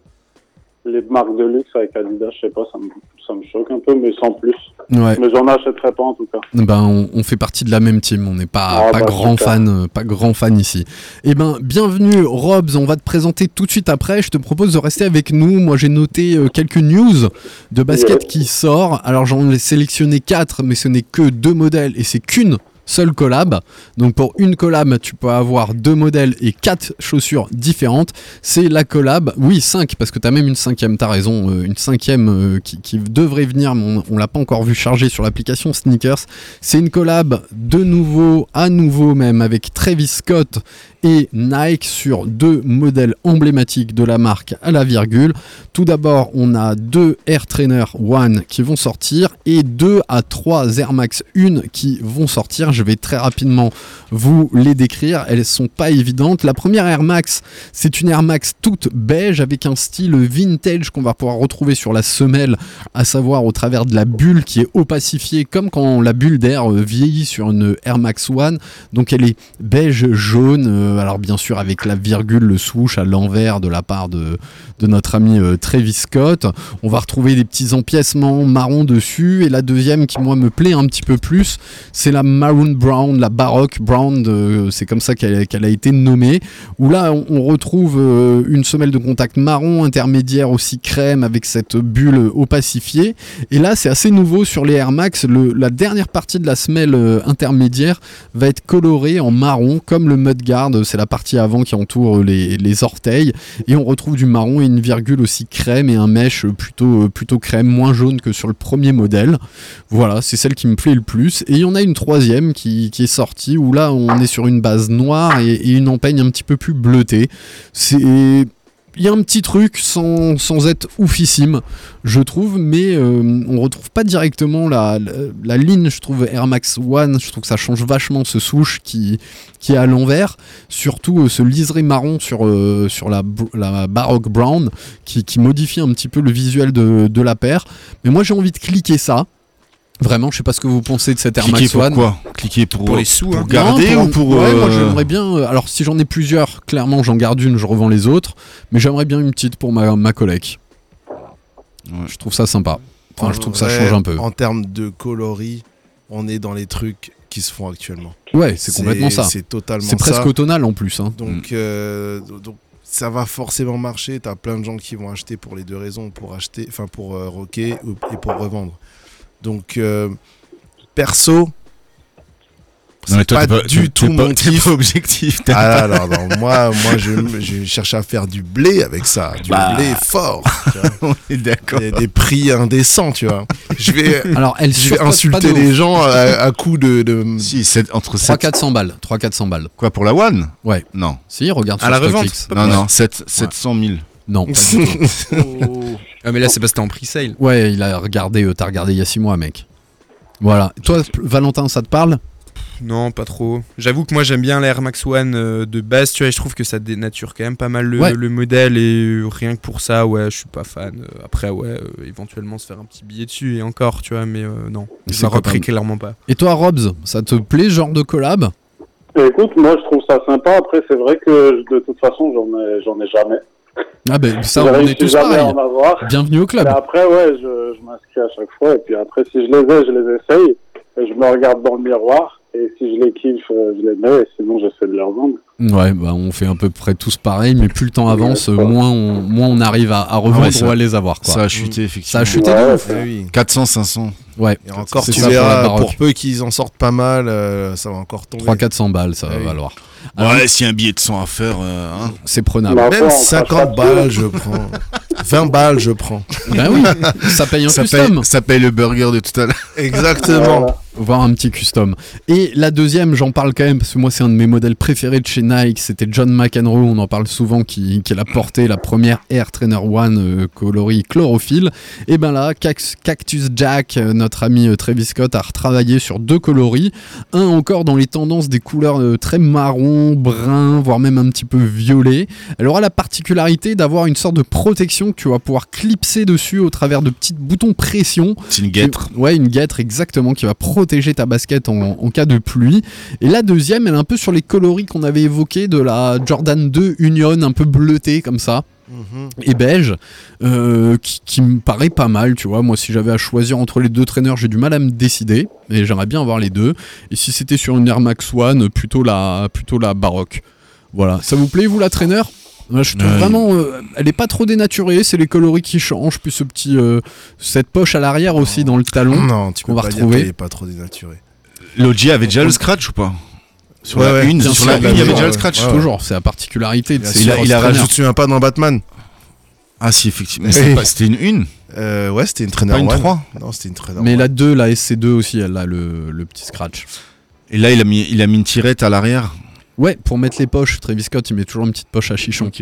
les marques de luxe avec Adidas. Je sais pas, ça me, ça me choque un peu, mais sans plus. Ouais. Mais j'en achèterai pas en tout cas. Ben, on, on fait partie de la même team. On n'est pas, Ah, pas bah, grand fan, euh, pas grand fan ici. Eh ben, bienvenue, Robs. On va te présenter tout de suite après. Je te propose de rester avec nous. Moi, j'ai noté euh, quelques news de basket qui sort. Alors, j'en ai sélectionné quatre, mais ce n'est que deux modèles et c'est qu'une seule collab. Donc pour une collab, tu peux avoir deux modèles et quatre chaussures différentes. C'est la collab, oui cinq, parce que tu as même une cinquième, tu as raison, euh, une cinquième euh, qui, devrait venir, mais on, on l'a pas encore vu charger sur l'application Sneakers. C'est une collab de nouveau, à nouveau même, avec Travis Scott et Nike sur deux modèles emblématiques de la marque à la virgule. Tout d'abord, on a deux Air Trainer One qui vont sortir et deux à trois Air Max 1 qui vont sortir. Je vais très rapidement vous les décrire. Elles sont pas évidentes. La première Air Max, c'est une Air Max toute beige avec un style vintage qu'on va pouvoir retrouver sur la semelle, à savoir au travers de la bulle qui est opacifiée comme quand la bulle d'air euh, vieillit sur une Air Max One. Donc elle est beige jaune, euh, alors bien sûr avec la virgule, le swoosh à l'envers de la part de, notre ami euh, Travis Scott. On va retrouver des petits empiècements marron dessus. Et la deuxième qui moi me plaît un petit peu plus, c'est la Maroon Brown, la Baroque Brown, c'est comme ça qu'elle a été nommée. Où là on, retrouve euh, une semelle de contact marron intermédiaire aussi crème avec cette bulle opacifiée. Et là c'est assez nouveau sur les Air Max. La dernière partie de la semelle euh, intermédiaire va être colorée en marron comme le mudguard. C'est la partie avant qui entoure les, les orteils. Et on retrouve du marron et une virgule aussi crème et un mèche plutôt, euh, plutôt crème, moins jaune que sur le premier modèle. Voilà, c'est celle qui me plaît le plus. Et il y en a une troisième qui, est sortie où là on est sur une base noire et, et une empeigne un petit peu plus bleutée. C'est. Il y a un petit truc sans, être oufissime, je trouve, mais euh, on retrouve pas directement la, la, ligne, je trouve, Air Max One. Je trouve que ça change vachement ce souche qui, est à l'envers. Surtout euh, ce liseré marron sur, euh, la, Baroque Brown qui, modifie un petit peu le visuel de la paire. Mais moi j'ai envie de cliquer ça. Vraiment, je sais pas ce que vous pensez de cette Air Cliquer Max pour One. quoi Cliquer pour, Pour les sous, hein. pour garder Non, ou pour. Ouais, moi euh, j'aimerais bien. euh, alors si j'en ai plusieurs, clairement j'en garde une, je revends les autres. Mais j'aimerais bien une petite pour ma, ma collègue. Ouais. Je trouve ça sympa. Enfin, je trouve que ça change un peu. En termes de coloris, on est dans les trucs qui se font actuellement. Ouais, c'est complètement ça. C'est totalement C'est presque ça. automnal en plus. Hein. Donc, euh, donc ça va forcément marcher. T'as plein de gens qui vont acheter pour les deux raisons, pour acheter, enfin pour euh, rocker et pour revendre. Donc euh, perso, Non, mais toi, pas du tout mon kiff. objectif. Ah non, non, moi, moi je, je cherche à faire du blé avec ça, du Bah. blé fort, tu vois. *laughs* On est d'accord. des, des prix indécents, tu vois. Je vais, Alors, elle je vais surcote pas insulter les gens à, à coups de, de- Si, entre 3 7 400 balles. 3 400 balles. Quoi pour la One? Ouais. Non. Si, regarde À sur la revente. Non, non, 7, 700 000. Non, pas du tout. Ah, mais là, c'est parce que c'était en pre-sale. Ouais, il a regardé, euh, t'as regardé il y a 6 mois, mec. Voilà. Toi, Valentin, ça te parle? Non, pas trop. J'avoue que moi j'aime bien l'Air Max One euh, de base, tu vois, je trouve que ça dénature quand même pas mal le, Ouais. le modèle et euh, rien que pour ça, ouais, je suis pas fan. Euh, Après, ouais, euh, éventuellement se faire un petit billet dessus et encore, tu vois, mais euh, non, pas repris clairement pas. Et toi, Robs, ça te plaît ce genre de collab? Et écoute, moi je trouve ça sympa. Après, c'est vrai que de toute façon, j'en ai, j'en ai jamais. Ah ben ça, on est tous pareils. en avoir. Bienvenue au club. Mais après, ouais, je, je m'inscris à chaque fois. Et puis après, si je les ai, je les essaye. Et je me regarde dans le miroir. Et si je les kiffe, euh, je les mets. Et sinon, j'essaie de les revendre. Ouais, bah on fait à peu près tous pareil, mais plus le temps avance, Ouais, moins on, moins on arrive à, à revendre Ouais, ça- ou à les avoir. Quoi. Ça a chuté, effectivement. Ça a chuté Ouais, de ouf. oui. 400, 500. Ouais, Et encore, tu verras, pour peu qu'ils en sortent pas mal, euh, ça va encore tomber. 300-400 balles, ça va Ouais. valoir. Alors, Ouais, s'il y a un billet de 100 à faire, euh, hein. c'est prenable. Bah, Même Après, on crache 50 pas balles, je prends. *laughs* 20 balles, je prends. Ben oui, ça paye un ça, custom, paye, ça paye le burger de tout à l'heure. Exactement. Voilà. voire un petit custom. Et la deuxième, j'en parle quand même parce que moi c'est un de mes modèles préférés de chez Nike, c'était John McEnroe, on en parle souvent, qui, qui a porté la première Air Trainer One euh, coloris chlorophylle. Et ben là, Cac- Cactus Jack, euh, notre ami euh, Travis Scott, a retravaillé sur deux coloris. Un encore dans les tendances des couleurs euh, très marron, brun, voire même un petit peu violet. Elle aura la particularité d'avoir une sorte de protection que tu vas pouvoir clipser dessus au travers de petits boutons pression. C'est une guêtre. Ouais, une guêtre exactement qui va protéger ta basket en, en cas de pluie. Et la deuxième, elle est un peu sur les coloris qu'on avait évoqués de la Jordan 2 Union, un peu bleutée comme ça Mhm. et beige, euh, qui, qui me paraît pas mal, tu vois. Moi, si j'avais à choisir entre les deux traîneurs, j'ai du mal à me décider, et j'aimerais bien avoir les deux. Et si c'était sur une Air Max One, plutôt la, plutôt la baroque. Voilà. Ça vous plaît, vous, la traîneur? Moi, je trouve Ouais. vraiment, euh, elle est pas trop dénaturée. C'est les coloris qui changent, puis ce petit, euh, cette poche à l'arrière aussi dans le talon. Non, tu qu'on va pas dire retrouver. qu'elle est pas trop dénaturée. L'OG avait déjà le scratch ou pas Sur Ouais, la ouais, une, sur la il y avait déjà le scratch. Ouais, Toujours, c'est la particularité de il a- il te souviens pas dans Batman Ah si, effectivement. C'était une une. euh, Ouais, c'était une traîner Pas une One. 3. Non, c'était une traîner Mais One. la 2, la SC2 aussi, elle a le, le petit scratch. Et là, il a mis, il a mis une tirette à l'arrière. Ouais, pour mettre les poches, Travis Scott, il met toujours une petite poche à chichon. Ok.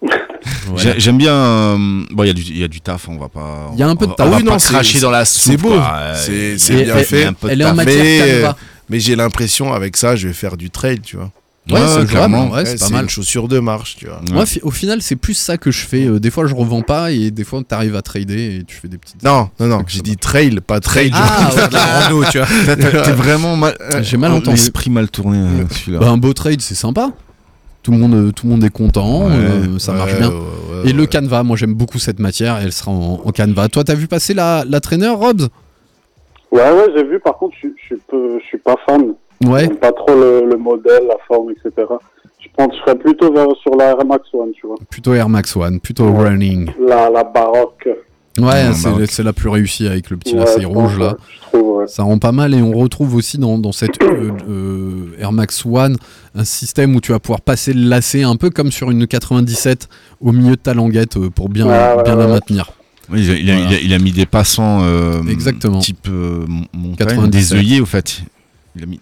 Voilà. J'ai- J'aime bien. euh, Bon, il y, a du- il y a du taf, on va pas. Il y a un peu de on- taf. On va Oui, pas non, c'est- cracher dans la soupe. beau. C'est- Euh, c'est bien fait. Elle est en matière Mais. Mais j'ai l'impression, avec ça, je vais faire du trail, tu vois. Ouais, c'est clairement. ouais, c'est pas mal. une chaussure de marche, tu vois. Ouais. Moi, au final, c'est plus ça que je fais. Euh, des fois, je revends pas et des fois, t'arrives à trader et tu fais des petites. Non, non, non, j'ai dit trail, pas trail. Ah, ouais, De la rando, tu vois. *laughs* T'es vraiment mal. J'ai mal oh, entendu. L'esprit mal tourné, euh, celui-là. Bah, un beau trade, c'est sympa. Tout le monde, euh, tout le monde est content, Ouais, euh, ça marche bien. ouais, ouais, Et le ouais. canevas, moi j'aime beaucoup cette matière, elle sera en, en canevas. Toi, t'as vu passer la, la traîneur, Robs? Ouais, ouais, j'ai vu. Par contre, je suis pas fan. Ouais. J'aime pas trop le, le modèle, la forme, etc. Je pense que je serais plutôt vers, sur la Air Max One, tu vois. Plutôt Air Max One, plutôt Ouais. running. La, la baroque. Ouais, Ouais, c'est c'est la plus réussie avec le petit Ouais, lacet rouge là. ouais, Je trouve, ouais. Ça rend pas mal et on retrouve aussi dans, dans cette euh, euh, Air Max One un système où tu vas pouvoir passer le lacet un peu comme sur une 97 au milieu de ta languette euh, pour bien, Ouais, ouais, bien la maintenir. Oui, il, a, il a- Voilà. il a- il a mis des passants. euh, Exactement. Type euh, mon- montagne, 97. des œillets, au fait. Il a mis.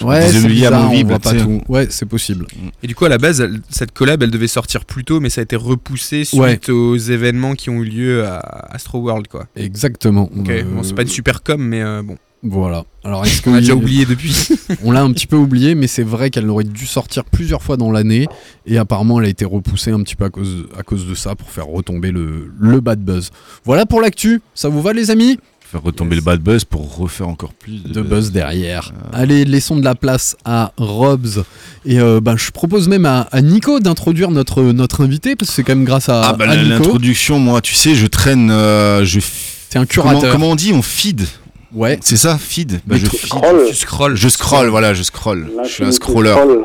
Ouais, c'est œillets bizarre, on amovibles, voit pas tu sais. tout. Ouais, c'est possible. Et du coup, à la base, elle- cette collab, elle devait sortir plus tôt, mais ça a été repoussé suite Ouais. aux événements qui ont eu lieu à Astro World, quoi. Exactement. Ok, Euh, bon, c'est pas une super com, mais euh, bon, Voilà. Alors, est-ce on a déjà oublié depuis. *laughs* On l'a un petit peu oublié, mais c'est vrai qu'elle aurait dû sortir plusieurs fois dans l'année. Et apparemment, elle a été repoussée un petit peu à cause, à cause de ça pour faire retomber le, le bad buzz. Voilà pour l'actu. Ça vous va, les amis? Faire retomber le bad buzz pour refaire encore plus de, De buzz derrière. Allez, laissons de la place à Robs. Et euh, bah, je propose même à, à Nico d'introduire notre, notre invité, parce que c'est quand même grâce à, Ah bah à l'introduction, moi, tu sais, je traîne, euh, je. C'est un Comment, curateur. comment on dit On feed Ouais. C'est ça, feed? Bah, Mais je, feed. Scroll. tu scrolls. je scroll, voilà, je scroll. Je suis un scroller. scroll.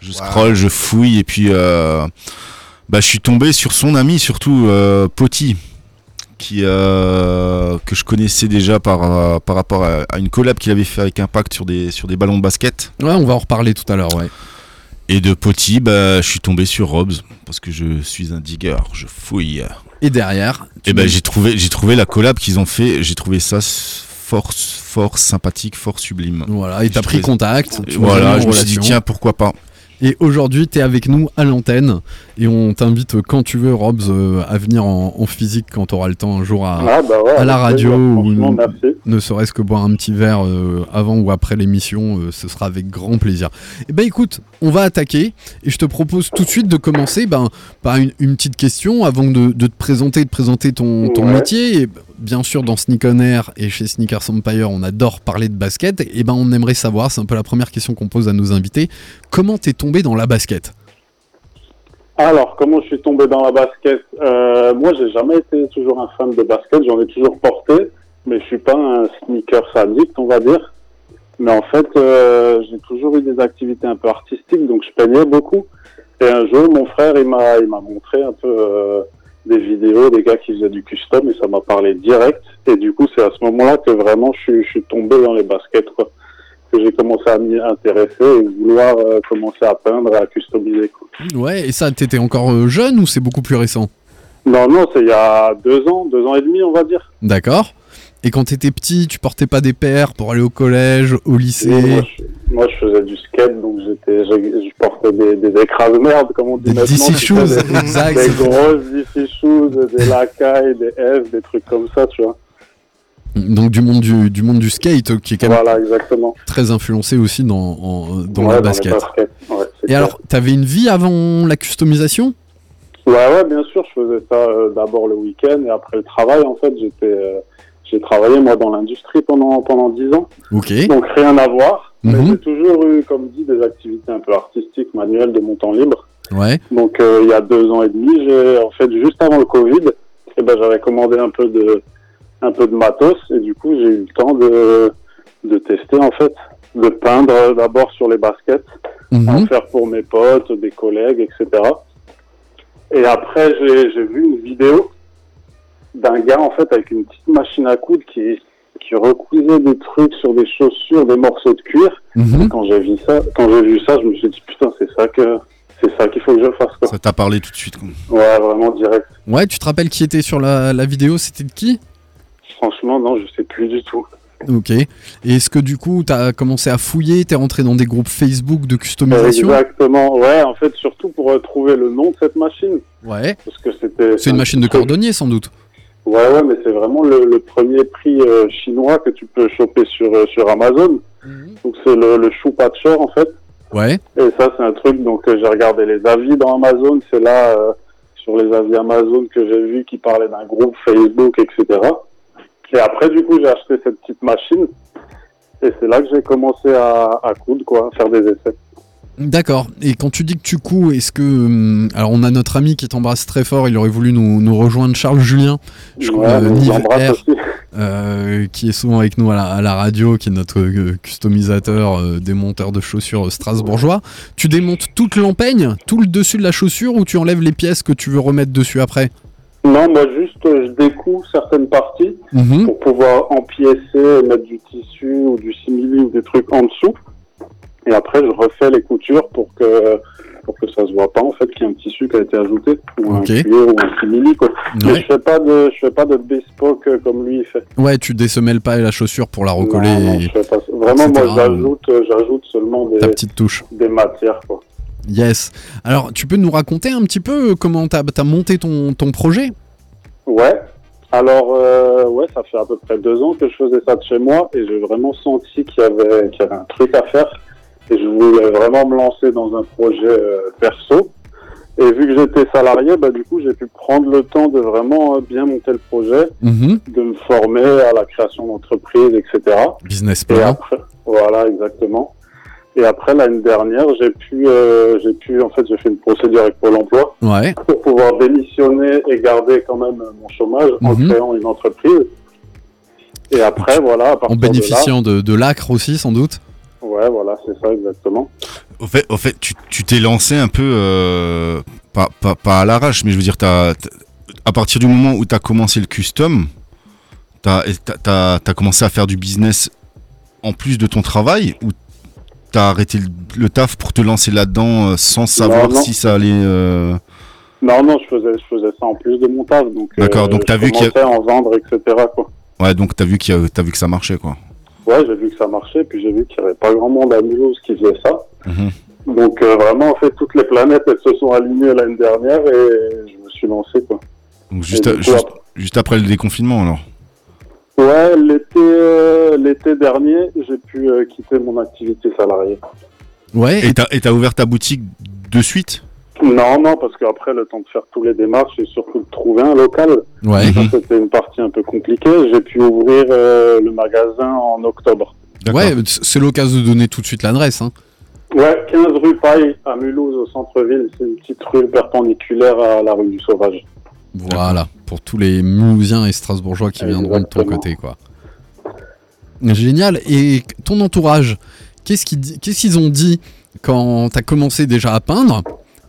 Je scroll, je fouille et puis euh, bah, je suis tombé sur son ami surtout euh, Poti qui euh, que je connaissais déjà par euh, par rapport à, à une collab qu'il avait fait avec Impact sur des sur des ballons de basket. Ouais, on va en reparler tout à l'heure, ouais. Et de Poti, bah, je suis tombé sur Robs parce que je suis un digger, je fouille. Et derrière, Et ben j'ai trouvé j'ai trouvé la collab qu'ils ont fait, j'ai trouvé ça fort fort sympathique, fort sublime. voilà, et t'as pris trouvé- contact. Tu voilà, je me suis dit tiens pourquoi pas. Et aujourd'hui, tu es avec nous à l'antenne et on t'invite quand tu veux, Robs, euh, à venir en, en physique quand tu auras le temps un jour à, Ah, bah ouais, à la plaisir, radio ou merci. ne serait-ce que boire un petit verre euh, avant ou après l'émission, euh, ce sera avec grand plaisir. Et ben écoute, on va attaquer et je te propose tout de suite de commencer ben, par une, une petite question avant de, de te présenter, de présenter ton, ton Ouais. métier. Et bien sûr, dans Sneak On Air et chez Sneakers Empire, on adore parler de basket. Et ben on aimerait savoir, c'est un peu la première question qu'on pose à nos invités, comment t'es tombé dans la basket? Alors, comment je suis tombé dans la basket euh, Moi, j'ai jamais été toujours un fan de basket. J'en ai toujours porté, mais je suis pas un sneaker addict, on va dire. Mais en fait, euh, j'ai toujours eu des activités un peu artistiques, donc je peignais beaucoup. Et un jour, mon frère, il m'a, il m'a montré un peu euh, des vidéos des gars qui faisaient du custom, et ça m'a parlé direct. Et du coup, c'est à ce moment-là que vraiment, je je suis tombé dans les baskets, quoi. Que j'ai commencé à m'y intéresser et vouloir euh, commencer à peindre, à customiser, quoi. Ouais, et ça, t'étais encore euh, jeune ou c'est beaucoup plus récent? Non, non, c'est il y a deux ans, deux ans et demi, on va dire. D'accord. Et quand t'étais petit, tu portais pas des paires pour aller au collège, au lycée? Moi je, moi, je faisais du skate, donc j'étais, je, je portais des, des écrase-merdes, comme on dit Des maintenant. DC tu shoes, des, exact. Des grosses DC shoes, des Lakai, des F, des trucs comme ça, tu vois. Donc du monde du, du monde du skate, qui est quand même exactement. très influencé aussi dans, en- dans Ouais, dans basket. baskets, ouais, Et clair. alors, t'avais une vie avant la customisation? Ouais, ouais, bien sûr, je faisais ça euh, d'abord le week-end et après le travail, en fait, j'étais, euh, j'ai travaillé, moi, dans l'industrie pendant, pendant dix ans. Ok. Donc rien à voir. Mais Mhm. j'ai toujours eu, comme dit, des activités un peu artistiques, manuelles de mon temps libre. Ouais. Donc euh, il y a deux ans et demi, j'ai en fait juste avant le Covid, eh ben j'avais commandé un peu de un peu de matos et du coup j'ai eu le temps de de tester en fait, de peindre d'abord sur les baskets, Mhm. en faire pour mes potes, des collègues, etc. Et après j'ai vu une vidéo d'un gars en fait avec une petite machine à coudre qui qui recousait des trucs sur des chaussures, des morceaux de cuir. Mhm. Quand j'ai vu ça, quand j'ai vu ça, je me suis dit putain c'est ça que c'est ça qu'il faut que je fasse quoi. Ça t'a parlé tout de suite. quoi. Ouais, vraiment direct. Ouais, tu te rappelles qui était sur la, la vidéo? C'était de qui? Franchement, non, je sais plus du tout. Ok. Et est-ce que du coup, t'as commencé à fouiller T'es rentré dans des groupes Facebook de customisation? Exactement. Ouais, en fait, surtout pour euh, trouver le nom de cette machine. Ouais. Parce que c'était. C'est une machine de cordonnier sans doute. Ouais, ouais, mais c'est vraiment le, le premier prix euh, chinois que tu peux choper sur, euh, sur Amazon. Donc c'est le, le shoe patcher en fait. Ouais. Et ça, c'est un truc, donc euh, j'ai regardé les avis dans Amazon. C'est là, euh, sur les avis Amazon, que j'ai vu qui parlaient d'un groupe Facebook, etc. Et après, du coup, j'ai acheté cette petite machine. Et c'est là que j'ai commencé à, à coudre, quoi, à faire des essais. D'accord. Et quand tu dis que tu couds, est-ce que. hum, Alors, on a notre ami qui t'embrasse très fort, il aurait voulu nous, nous rejoindre, Charles Julien, je Ouais, crois, j'embrasse R, euh, qui est souvent avec nous à la, à la radio, qui est notre euh, customisateur, euh, démonteur de chaussures strasbourgeois. Tu démontes toute l'empeigne, tout le dessus de la chaussure, ou tu enlèves les pièces que tu veux remettre dessus après? Non, moi, juste, euh, je découpe certaines parties Mhm. pour pouvoir empiécer, mettre du tissu ou du simili ou des trucs en dessous. Et après, je refais les coutures pour que pour que ça se voit pas en fait qu'il y a un tissu qui a été ajouté ou un cuir ou un simili quoi. Mais je fais pas de je fais pas de bespoke euh, comme lui il fait. Ouais, tu désemelles pas la chaussure pour la recoller. Non, non, et je fais pas. Vraiment etc., moi j'ajoute euh, j'ajoute seulement des ta petite touche. des matières quoi. Yes. Alors, tu peux nous raconter un petit peu euh, comment t'as as monté ton, ton projet? Ouais. Alors euh, ouais, ça fait à peu près deux ans que je faisais ça de chez moi et j'ai vraiment senti qu'il y avait qu'il y avait un truc à faire et je voulais vraiment me lancer dans un projet euh, perso. Et vu que j'étais salarié, bah du coup j'ai pu prendre le temps de vraiment bien monter le projet, Mhm. de me former à la création d'entreprise, etc. Business Et plan. après, voilà, exactement. Et après l'année dernière, j'ai pu, euh, j'ai pu, en fait, j'ai fait une procédure avec Pôle Emploi Ouais. pour pouvoir démissionner et garder quand même mon chômage en Mhm. créant une entreprise. Et après, voilà, à En bénéficiant de, de l'acre aussi, sans doute. ouais, voilà, c'est ça exactement. Au fait, au fait tu tu t'es lancé un peu, euh, pas, pas, pas à l'arrache, mais je veux dire, t'as, t'as- à partir du moment où tu as commencé le custom, tu as, commencé à faire du business en plus de ton travail ou tu as arrêté le, taf pour te lancer là-dedans euh, sans savoir non. si ça allait. euh, Non, non, je faisais, je faisais ça en plus de mon taf. Donc, D'accord, donc je t'as vu qu'il y a- en vendre, etc. Quoi. Ouais, donc tu as, vu qu'il a- t'as vu que ça marchait quoi. Ouais, j'ai vu que ça marchait, puis j'ai vu qu'il n'y avait pas grand monde à Mulhouse qui faisait ça. Mhm. Donc euh, vraiment, en fait, toutes les planètes, elles se sont alignées l'année dernière et je me suis lancé, quoi. Donc juste, Et à- du coup, juste, après- juste après le déconfinement alors. Ouais, l'été euh, l'été dernier, j'ai pu euh, quitter mon activité salariée. Ouais. Et t'as et t'as ouvert ta boutique de suite? Non, non, parce qu'après, le temps de faire tous les démarches et surtout de trouver un local, Ouais. ça, c'était une partie un peu compliquée. J'ai pu ouvrir euh, le magasin en octobre. Ouais, c'est l'occasion de donner tout de suite l'adresse. Hein. Ouais, 15 rue Paille à Mulhouse, au centre-ville. C'est une petite rue perpendiculaire à la rue du Sauvage. Voilà, pour tous les Mulhousiens et Strasbourgeois qui viendront de ton côté, quoi. Génial. Et ton entourage, qu'est-ce qu'ils ont dit quand t'as commencé déjà à peindre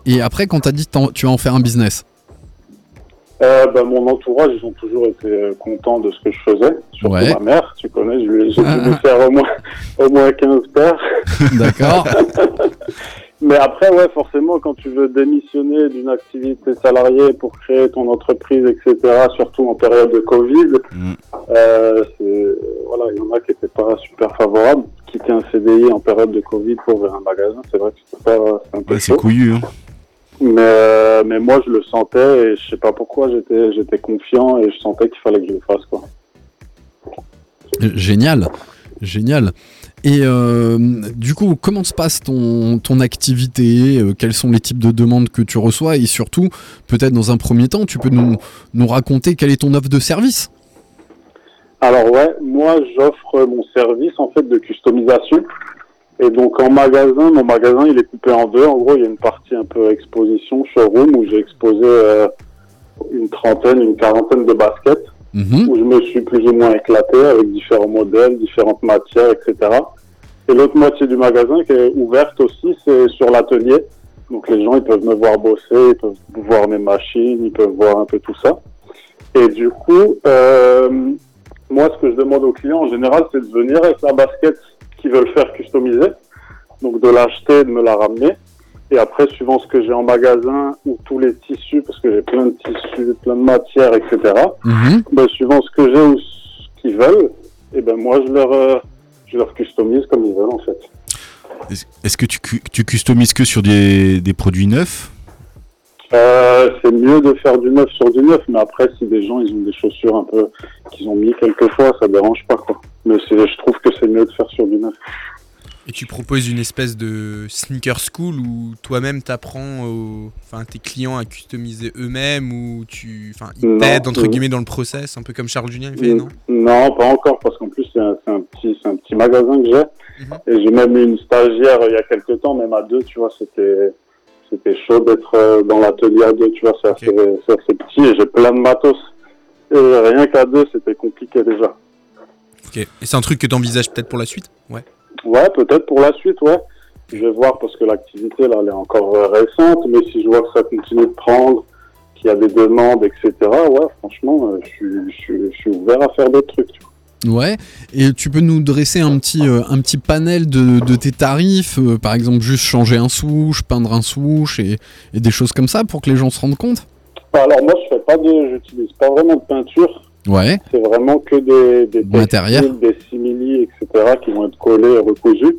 et après quand t'as dit tu vas en faire un business? Euh, ben, mon entourage, ils ont toujours été euh, contents de ce que je faisais. Surtout Ouais. ma mère, tu connais, je lui ai- j'ai dû ah. *laughs* faire au moins, au moins 15 paires. D'accord. *laughs* Mais après, ouais, forcément, quand tu veux démissionner d'une activité salariée pour créer ton entreprise, etc., surtout en période de Covid, euh, c'est, voilà, il y en a qui n'étaient pas super favorables. Quitter un CDI en période de Covid pour ouvrir un magasin, c'est vrai que c'est pas, un peu Ouais, c'est couillu. Hein. Mais, euh, mais moi, je le sentais et je sais pas pourquoi, j'étais, j'étais confiant et je sentais qu'il fallait que je le fasse, quoi. Génial. Génial. Et euh, du coup, comment se passe ton, ton activité? Euh, Quels sont les types de demandes que tu reçois? Et surtout, peut-être dans un premier temps, tu peux nous, nous raconter quelle est ton offre de service? Alors ouais, moi j'offre mon service en fait de customisation. Et donc en magasin, mon magasin il est coupé en deux. En gros, il y a une partie un peu exposition, showroom, où j'ai exposé euh, une trentaine, une quarantaine de baskets, Mhm. où je me suis plus ou moins éclaté avec différents modèles, différentes matières, etc. Et l'autre moitié du magasin qui est ouverte aussi, c'est sur l'atelier. Donc les gens ils peuvent me voir bosser, ils peuvent voir mes machines, ils peuvent voir un peu tout ça. Et du coup, euh, moi, ce que je demande aux clients en général, c'est de venir avec la basket qu'ils veulent faire customiser. Donc de l'acheter, de me la ramener. Et après, suivant ce que j'ai en magasin ou tous les tissus, parce que j'ai plein de tissus, plein de matières, etc. Mhm. Ben, suivant ce que j'ai ou ce qu'ils veulent, et ben moi je leur, euh, je leur customise comme ils veulent en fait. Est-ce que tu, cu- tu customises que sur des, des produits neufs? Euh, c'est mieux de faire du neuf sur du neuf, mais après si des gens ils ont des chaussures un peu qu'ils ont mis quelquefois, ça dérange pas quoi. Mais je trouve que c'est mieux de faire sur du neuf. Et tu proposes une espèce de sneaker school où toi-même t'apprends aux... enfin, tes clients à customiser eux-mêmes ou tu, enfin, ils t'aident entre guillemets dans le process, un peu comme Charles Julien il fait, non? Non, pas encore, parce qu'en plus, c'est un, un petit, un petit magasin que j'ai. Et j'ai même eu une stagiaire euh, il y a quelques temps, même à deux, tu vois, c'était, c'était chaud d'être euh, dans l'atelier à deux, tu vois, c'est assez, c'est assez petit et j'ai plein de matos. Et rien qu'à deux, c'était compliqué déjà. Ok. Et c'est un truc que t'envisages peut-être pour la suite? Ouais. Ouais, peut-être pour la suite, ouais. Je vais voir parce que l'activité, là, elle est encore euh, récente, mais si je vois que ça continue de prendre, qu'il y a des demandes, etc., ouais, franchement, euh, je suis, je suis, je suis ouvert à faire d'autres trucs. tu vois. Ouais, et tu peux nous dresser un petit, euh, un petit panel de, de tes tarifs, euh, par exemple juste changer un souche, peindre un souche et, et des choses comme ça pour que les gens se rendent compte? Alors moi, je fais pas de, j'utilise pas vraiment de peinture. Ouais, C'est vraiment que des, des textiles, des simili, etc., qui vont être collés et recousus.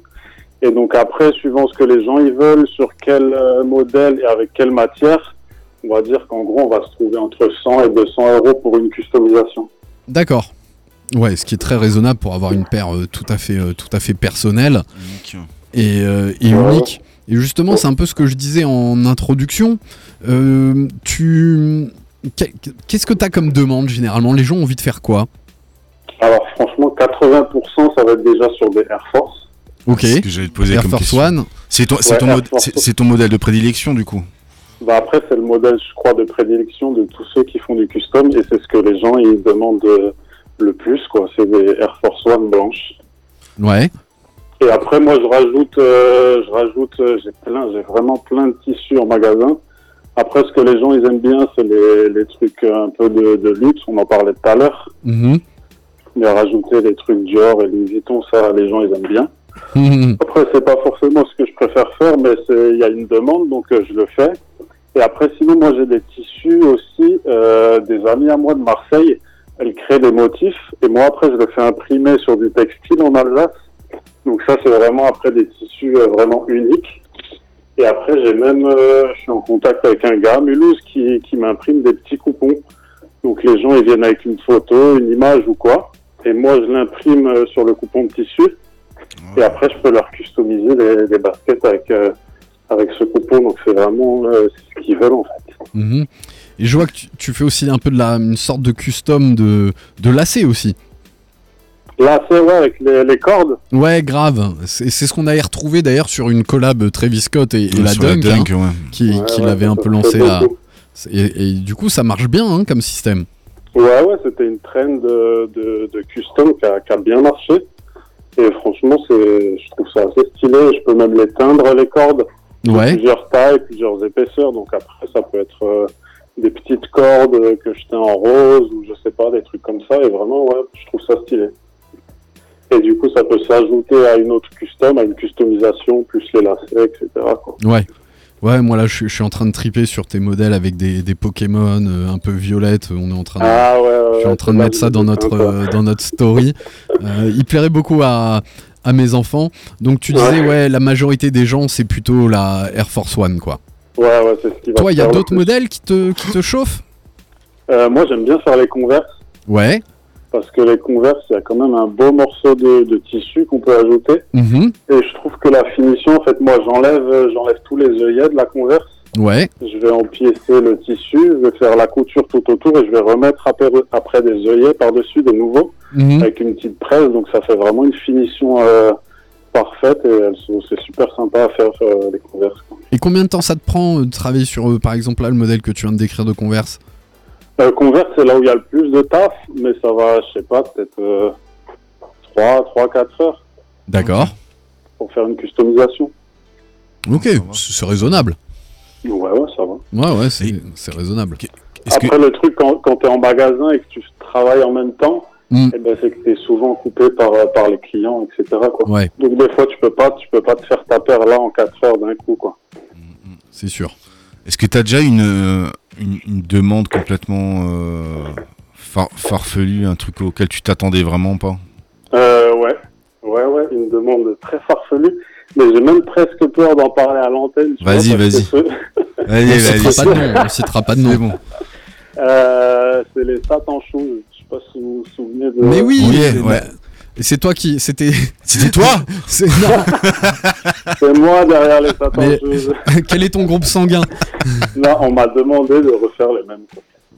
Et donc après, suivant ce que les gens ils veulent, sur quel euh, modèle et avec quelle matière, on va dire qu'en gros, on va se trouver entre 100 et 200 euros pour une customisation. d'accord. Ouais, ce qui est très raisonnable pour avoir une paire euh, tout, à fait, euh, tout à fait personnelle et, euh, et unique. Et justement, c'est un peu ce que je disais en introduction. Euh, tu... qu'est- Qu'est-ce que tu as comme demande généralement? Les gens ont envie de faire quoi? Alors franchement, 80% ça va être déjà sur des Air Force. Ok. C'est ce que j'allais te poser Air comme Force question. One? C'est ton, Ouais, mod- modèle de prédilection du coup? Bah après, c'est le modèle, je crois, de prédilection de tous ceux qui font du custom et c'est ce que les gens ils demandent euh, le plus, quoi. C'est des Air Force One blanches. Ouais. Et après, moi, je rajoute, euh, je rajoute, euh, j'ai plein, j'ai vraiment plein de tissus en magasin. Après, ce que les gens ils aiment bien, c'est les, les trucs un peu de, de luxe. On en parlait tout à l'heure. Mhm. Mais rajouter les trucs Dior et Louis Vuitton, ça, les gens ils aiment bien. Mhm. Après, c'est pas forcément ce que je préfère faire, mais c'est il y a une demande, donc euh, je le fais. Et après, sinon, moi, j'ai des tissus aussi. euh, des amis à moi de Marseille, elles créent des motifs, et moi, après, je le fais imprimer sur du textile en Alsace. Donc ça, c'est vraiment après des tissus euh, vraiment uniques. Et après, j'ai même, euh, je suis en contact avec un gars à Mulhouse qui, qui m'imprime des petits coupons. Donc les gens, ils viennent avec une photo, une image ou quoi. Et moi, je l'imprime euh, sur le coupon de tissu. Et après, je peux leur customiser les, les baskets avec, euh, avec ce coupon. Donc c'est vraiment euh, ce qu'ils veulent en fait. Mhm. Et je vois que tu, tu fais aussi un peu de la, une sorte de custom de, de lacets aussi. Là, c'est ouais, avec les, les cordes. Ouais, grave. C'est c'est ce qu'on avait retrouvé d'ailleurs sur une collab Travis Scott et, et la Dunk, hein, ouais. qui, Ouais, qui ouais, l'avait un peu lancé là. Et, et du coup, ça marche bien hein, comme système. Ouais, ouais, c'était une trend de, de, de custom qui a, qui a bien marché. Et franchement, c'est, je trouve ça assez stylé. Je peux même les teindre, les cordes. de Ouais. Plusieurs tailles, plusieurs épaisseurs. Donc après, ça peut être euh, des petites cordes que je teins en rose ou je sais pas, des trucs comme ça. Et vraiment, ouais, je trouve ça stylé. Et du coup, ça peut s'ajouter à une autre custom, à une customisation, plus les lacets, etc. quoi. Ouais. Ouais, moi là, je, suis- je suis en train de triper sur tes modèles avec des, des Pokémon euh, un peu violettes. On est en train de, Ah ouais, ouais, je suis en train de mettre ça dans notre, euh, dans notre story. *laughs* Euh, il plairait beaucoup à, à mes enfants. Donc tu disais, Ouais. ouais, la majorité des gens, c'est plutôt la Air Force One, quoi. Ouais, ouais, c'est ce qui va Toi, il y a d'autres modèles qui te, qui te chauffent? Euh, moi, j'aime bien faire les converses. Ouais. Parce que les converses, il y a quand même un beau morceau de, de tissu qu'on peut ajouter. Mhm. Et je trouve que la finition, en fait, moi, j'enlève, j'enlève tous les œillets de la converse. Ouais. Je vais empiécer le tissu, je vais faire la couture tout autour et je vais remettre après, après des œillets par-dessus, des nouveaux, Mhm. avec une petite presse. Donc ça fait vraiment une finition euh, parfaite et c'est super sympa à faire euh, les converses. quoi. Et combien de temps ça te prend euh, de travailler sur, euh, par exemple, là, le modèle que tu viens de décrire de Converse? Euh, converse, c'est là où il y a le plus de taf, mais ça va, je sais pas, peut-être euh, 3, 3, 4 heures D'accord. pour faire une customisation. Ok, c'est raisonnable. Ouais, ouais, ça va. Ouais, ouais, c'est c'est raisonnable. Est-ce que Après, le truc, quand, quand tu es en magasin et que tu travailles en même temps, Mm. eh ben, c'est que tu es souvent coupé par, euh, par les clients, etc. Quoi. Ouais, Donc, des fois, tu peux pas, tu peux pas te faire ta paire là en 4 heures d'un coup. Quoi. c'est sûr. Est-ce que tu as déjà une, euh, une, une demande complètement euh, far- farfelue, un truc auquel tu t'attendais vraiment pas? Euh, ouais. Ouais, ouais, une demande très farfelue. Mais j'ai même presque peur d'en parler à l'antenne. Vas-y, vas-y. *laughs* on vas-y. citera pas de nom. On citera pas de C'est nom. bon. Euh, c'est les Satan Shoes. Je sais pas si vous vous souvenez de. Mais oui. Oui, ouais. Et c'est toi qui, c'était, *laughs* C'était toi *laughs* c'est non. C'est moi derrière les Satan Mais- Shoes. *laughs* Quel est ton groupe sanguin Là, on m'a demandé de refaire les mêmes.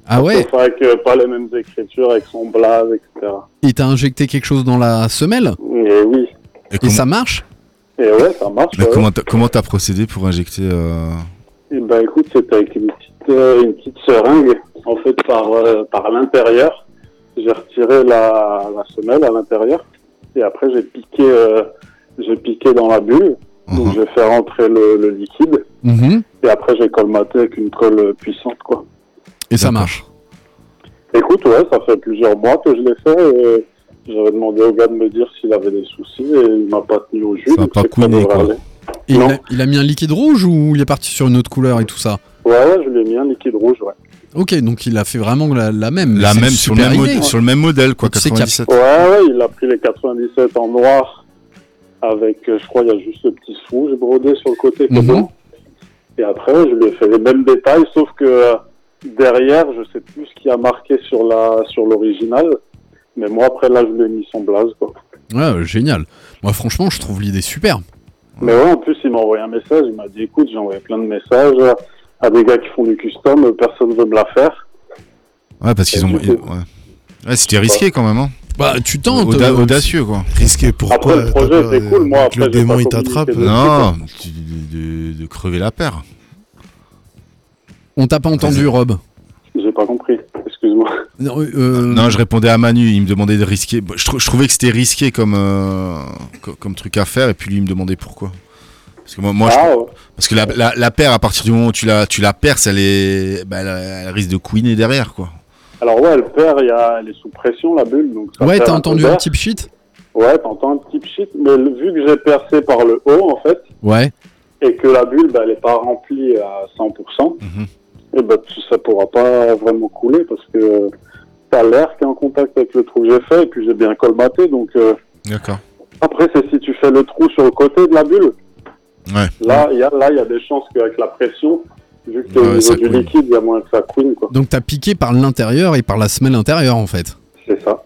Ah ouais. Sauf avec euh, pas les mêmes écritures, avec son blaze, etc. Il t'a injecté quelque chose dans la semelle Et oui. Et et comment- ça marche Et ouais, ça marche. mais ouais. comment t'as comment t'as procédé pour injecter euh, Et ben écoute, c'était avec une petite, euh, une petite seringue, en fait, par, euh, par l'intérieur. J'ai retiré la, la semelle à l'intérieur. Et après, j'ai piqué, euh, j'ai piqué dans la bulle. Donc, Mhm. j'ai fait rentrer le, le liquide. Mhm. Et après, j'ai colmaté avec une colle puissante, quoi. Et ça marche. Écoute, ouais, ça fait plusieurs mois que je l'ai fait. Et j'avais demandé au gars de me dire s'il avait des soucis et il m'a pas tenu au jus. Ça donc pas couiné, quoi. Et il a, il a mis un liquide rouge ou il est parti sur une autre couleur et tout ça? Ouais, ouais, je lui ai mis un liquide rouge, ouais. Ok, donc il a fait vraiment la, la même. la même sur le même, idée. modèle, sur le même modèle quoi Tu sais qu'il y a- 97 Ouais, ouais, il a pris les 97 en noir avec, euh, je crois, il y a juste le petit rouge brodé sur le côté. Mhm. Et après, je lui ai fait les mêmes détails, sauf que euh, derrière, je sais plus ce qui a marqué sur la sur l'original. Mais moi, après, là, je lui ai mis son blaze, quoi. Ouais, euh, génial. Moi, franchement, je trouve l'idée super. Mais ouais, en plus, il m'a envoyé un message. Il m'a dit, écoute, j'ai envoyé plein de messages à des gars qui font du custom. euh, Personne veut me la faire. ouais parce qu'ils ont ouais, c'était risqué quand même hein. Bah, tu tentes. Auda- euh, audacieux quoi Risqué pourquoi Après, le projet était cool, moi, que après, le démon il t'attrape. non tu- de, de- de crever la paire On t'a pas entendu, Rob. J'ai pas compris. Excuse-moi. Non, euh, non je répondais à Manu il me demandait de risquer Bon, je, trou- je trouvais que c'était risqué comme euh, co- comme truc à faire et puis lui il me demandait pourquoi que moi, moi, je- Ah, ouais. parce que la, la, la paire, à partir du moment où tu la, tu la perces, elle est, bah, elle, elle risque de couiner derrière, quoi. Alors ouais, elle perd, il y a, elle est sous pression la bulle. Donc ça Ouais, t'as un entendu un d'air. type shit Ouais, t'entends un petit shit, mais le- vu que j'ai percé par le haut en fait, Ouais. et que la bulle, bah, elle est pas remplie à 100%, Mhm. et bah, ça pourra pas vraiment couler parce que t'as l'air qui est en contact avec le trou que j'ai fait, et puis j'ai bien colmaté, donc euh, D'accord. après c'est si tu fais le trou sur le côté de la bulle, Ouais. là il y a, là, il y a des chances qu'avec la pression, vu que Ouais, niveau du couine. liquide, il y a moins que ça couine, quoi. Donc t'as piqué par l'intérieur et par la semelle intérieure en fait. C'est ça.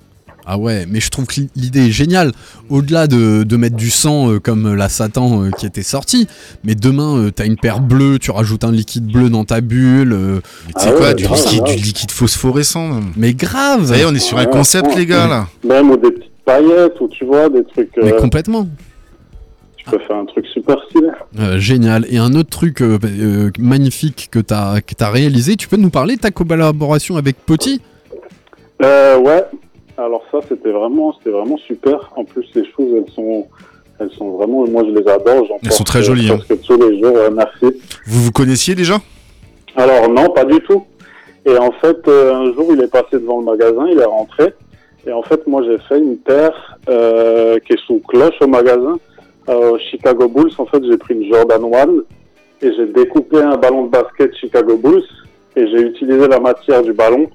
Ah ouais, mais je trouve que l'idée est géniale. Au-delà de, de mettre du sang euh, comme la Satan euh, qui était sortie, mais demain euh, t'as une paire bleue, tu rajoutes un liquide bleu dans ta bulle. euh, Mais tu sais Ah quoi, ouais, du, grave, liquide, grave. du liquide phosphorescent. Mais grave Ça y est, on est sur un concept, ouais. les gars, là. Même ou des petites paillettes, ou tu vois, des trucs, Mais euh, complètement. Tu peux faire un truc super stylé. Euh, génial. Et un autre truc euh, euh, magnifique que t'as que t'as réalisé, tu peux nous parler de ta collaboration avec Potty Euh, ouais. Alors ça, c'était vraiment, c'était vraiment super. En plus, les choses, elles sont, elles sont vraiment, moi, je les adore. Elles sont porte, très jolies, hein. Presque tous les jours. euh, merci. Vous vous connaissiez déjà? Alors non, pas du tout. Et en fait, euh, un jour, il est passé devant le magasin, il est rentré. Et en fait, moi, j'ai fait une paire euh, qui est sous cloche au magasin. Euh, Chicago Bulls, en fait, j'ai pris une Jordan One et j'ai découpé un ballon de basket Chicago Bulls et j'ai utilisé la matière du ballon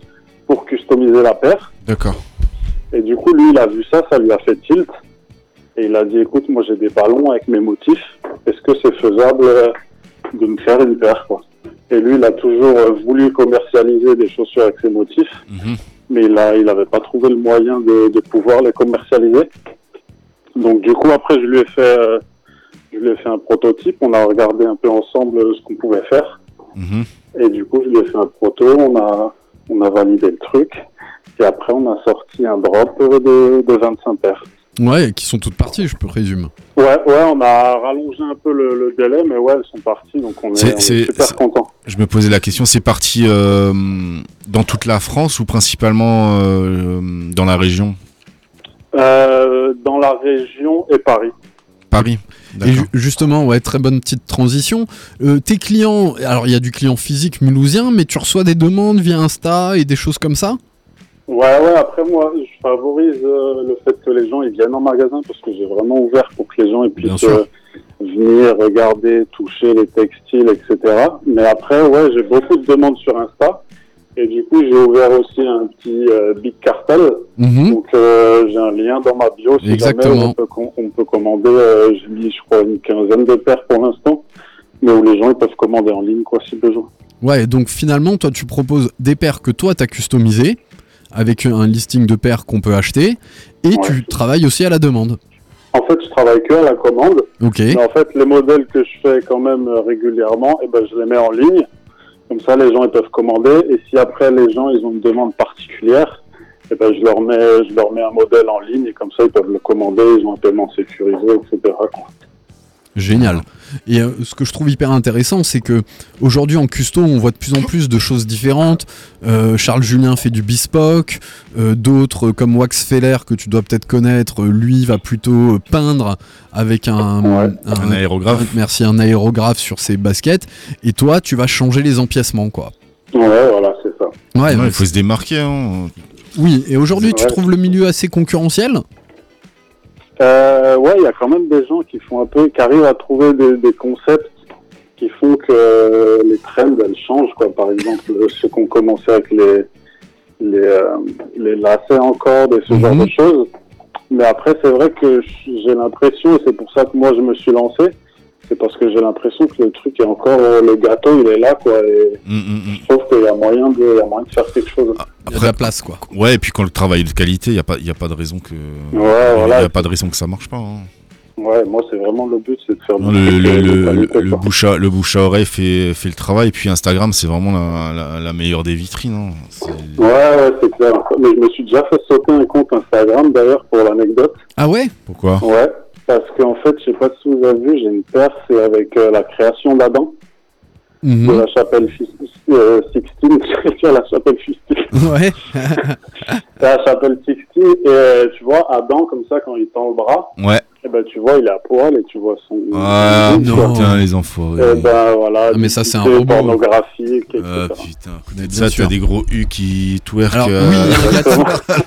pour customiser la paire. D'accord. Et du coup, lui, il a vu ça, ça lui a fait tilt. Et il a dit, écoute, moi j'ai des ballons avec mes motifs. Est-ce que c'est faisable de me faire une paire quoi? Et lui, il a toujours euh, voulu commercialiser des chaussures avec ses motifs, Mhm. mais il n'avait pas trouvé le moyen de, de pouvoir les commercialiser. Donc du coup, après, je lui ai fait, euh, je lui ai fait un prototype. On a regardé un peu ensemble euh, ce qu'on pouvait faire. Mhm. Et du coup, je lui ai fait un proto, on a, on a validé le truc. Et après, on a sorti un drop de, de 25 paires. Ouais, qui sont toutes parties, je présume. Ouais, ouais, on a rallongé un peu le, le délai, mais ouais, elles sont parties, donc on est, on super contents. Je me posais la question, c'est parti euh, dans toute la France ou principalement euh, dans la région? Euh, dans la région et Paris. Paris Et justement, ouais, très bonne petite transition. Euh, tes clients, alors il y a du client physique mulhousien, mais tu reçois des demandes via Insta et des choses comme ça? Ouais, ouais, après moi, je favorise euh, le fait que les gens ils viennent en magasin parce que j'ai vraiment ouvert pour que les gens ils puissent euh, venir regarder, toucher les textiles, etc. Mais après, ouais, j'ai beaucoup de demandes sur Insta. Et du coup, j'ai ouvert aussi un petit euh, Big Cartel. Mhm. Donc, euh, j'ai un lien dans ma bio. Si Exactement. jamais on peut, com- on peut commander, euh, j'ai mis, je crois, une quinzaine de paires pour l'instant. Mais où les gens ils peuvent commander en ligne, quoi, si besoin. Ouais, donc finalement, toi, tu proposes des paires que toi, t'as customisées, avec un listing de paires qu'on peut acheter, et Ouais. tu travailles aussi à la demande. En fait, je travaille que à la commande. Ok. Mais en fait, les modèles que je fais quand même euh, régulièrement, eh ben, je les mets en ligne. Comme ça, les gens ils peuvent commander. Et si après les gens ils ont une demande particulière, eh ben, je leur mets, je leur mets un modèle en ligne et comme ça ils peuvent le commander. Ils ont un paiement sécurisé, etc. Génial. Et euh, ce que je trouve hyper intéressant, c'est que aujourd'hui en custo, on voit de plus en plus de choses différentes. Euh, Charles Julien fait du bespoke, euh, d'autres comme Wax Feller que tu dois peut-être connaître, lui va plutôt peindre avec un, Ouais. Un aérographe. un- merci, un aérographe sur ses baskets. Et toi, tu vas changer les empiècements, quoi. Ouais, voilà, c'est ça. Ouais, Ouais, il faut se démarquer. hein. oui. Et aujourd'hui, tu trouves le milieu assez concurrentiel? Euh, ouais, il y a quand même des gens qui font un peu, qui arrivent à trouver des, des concepts qui font que les trends elles changent quoi. Par exemple, ceux qui ont commencé avec les les, euh, les lacets en corde et ce Mhm. genre de choses. Mais après, c'est vrai que j'ai l'impression, et c'est pour ça que moi je me suis lancé, c'est parce que j'ai l'impression que le truc est encore, euh, le gâteau il est là quoi. Et Mm, mm, mm. je trouve qu'il y a moyen de, y a moyen de faire quelque chose. Il y a de la place, quoi. Ouais, et puis quand le travail est de qualité, il n'y a, pas- y a pas de raison que. Ouais, voilà. Il y a pas de raison que ça marche pas. hein. Ouais, moi c'est vraiment le but, c'est de faire Non, du le, le, le, qualité, le quoi. bouche à, le bouche à oreille fait, fait le travail, et puis Instagram, c'est vraiment la, la, la meilleure des vitrines. hein. Ouais, ouais, c'est clair. Mais je me suis déjà fait sauter un compte Instagram, d'ailleurs, pour l'anecdote. Ah ouais? Pourquoi? Ouais, parce qu'en fait, je sais pas si vous avez vu, j'ai une paire, c'est avec euh, la création d'Adam, Mhm. de la chapelle euh, Sixtine, *laughs* dire la chapelle Fistine, Ouais. *laughs* la chapelle Sixtine, et euh, tu vois, Adam, comme ça, quand il tend le bras, Ouais. Eh ben, tu vois, il est à poil et tu vois son. Ah quoi. putain, les enfoirés. Eh ben voilà. Ah, mais ça, c'est un robot. pornographique, etc. Ah putain, ça, sûr. t'as des gros U qui twerk Alors euh,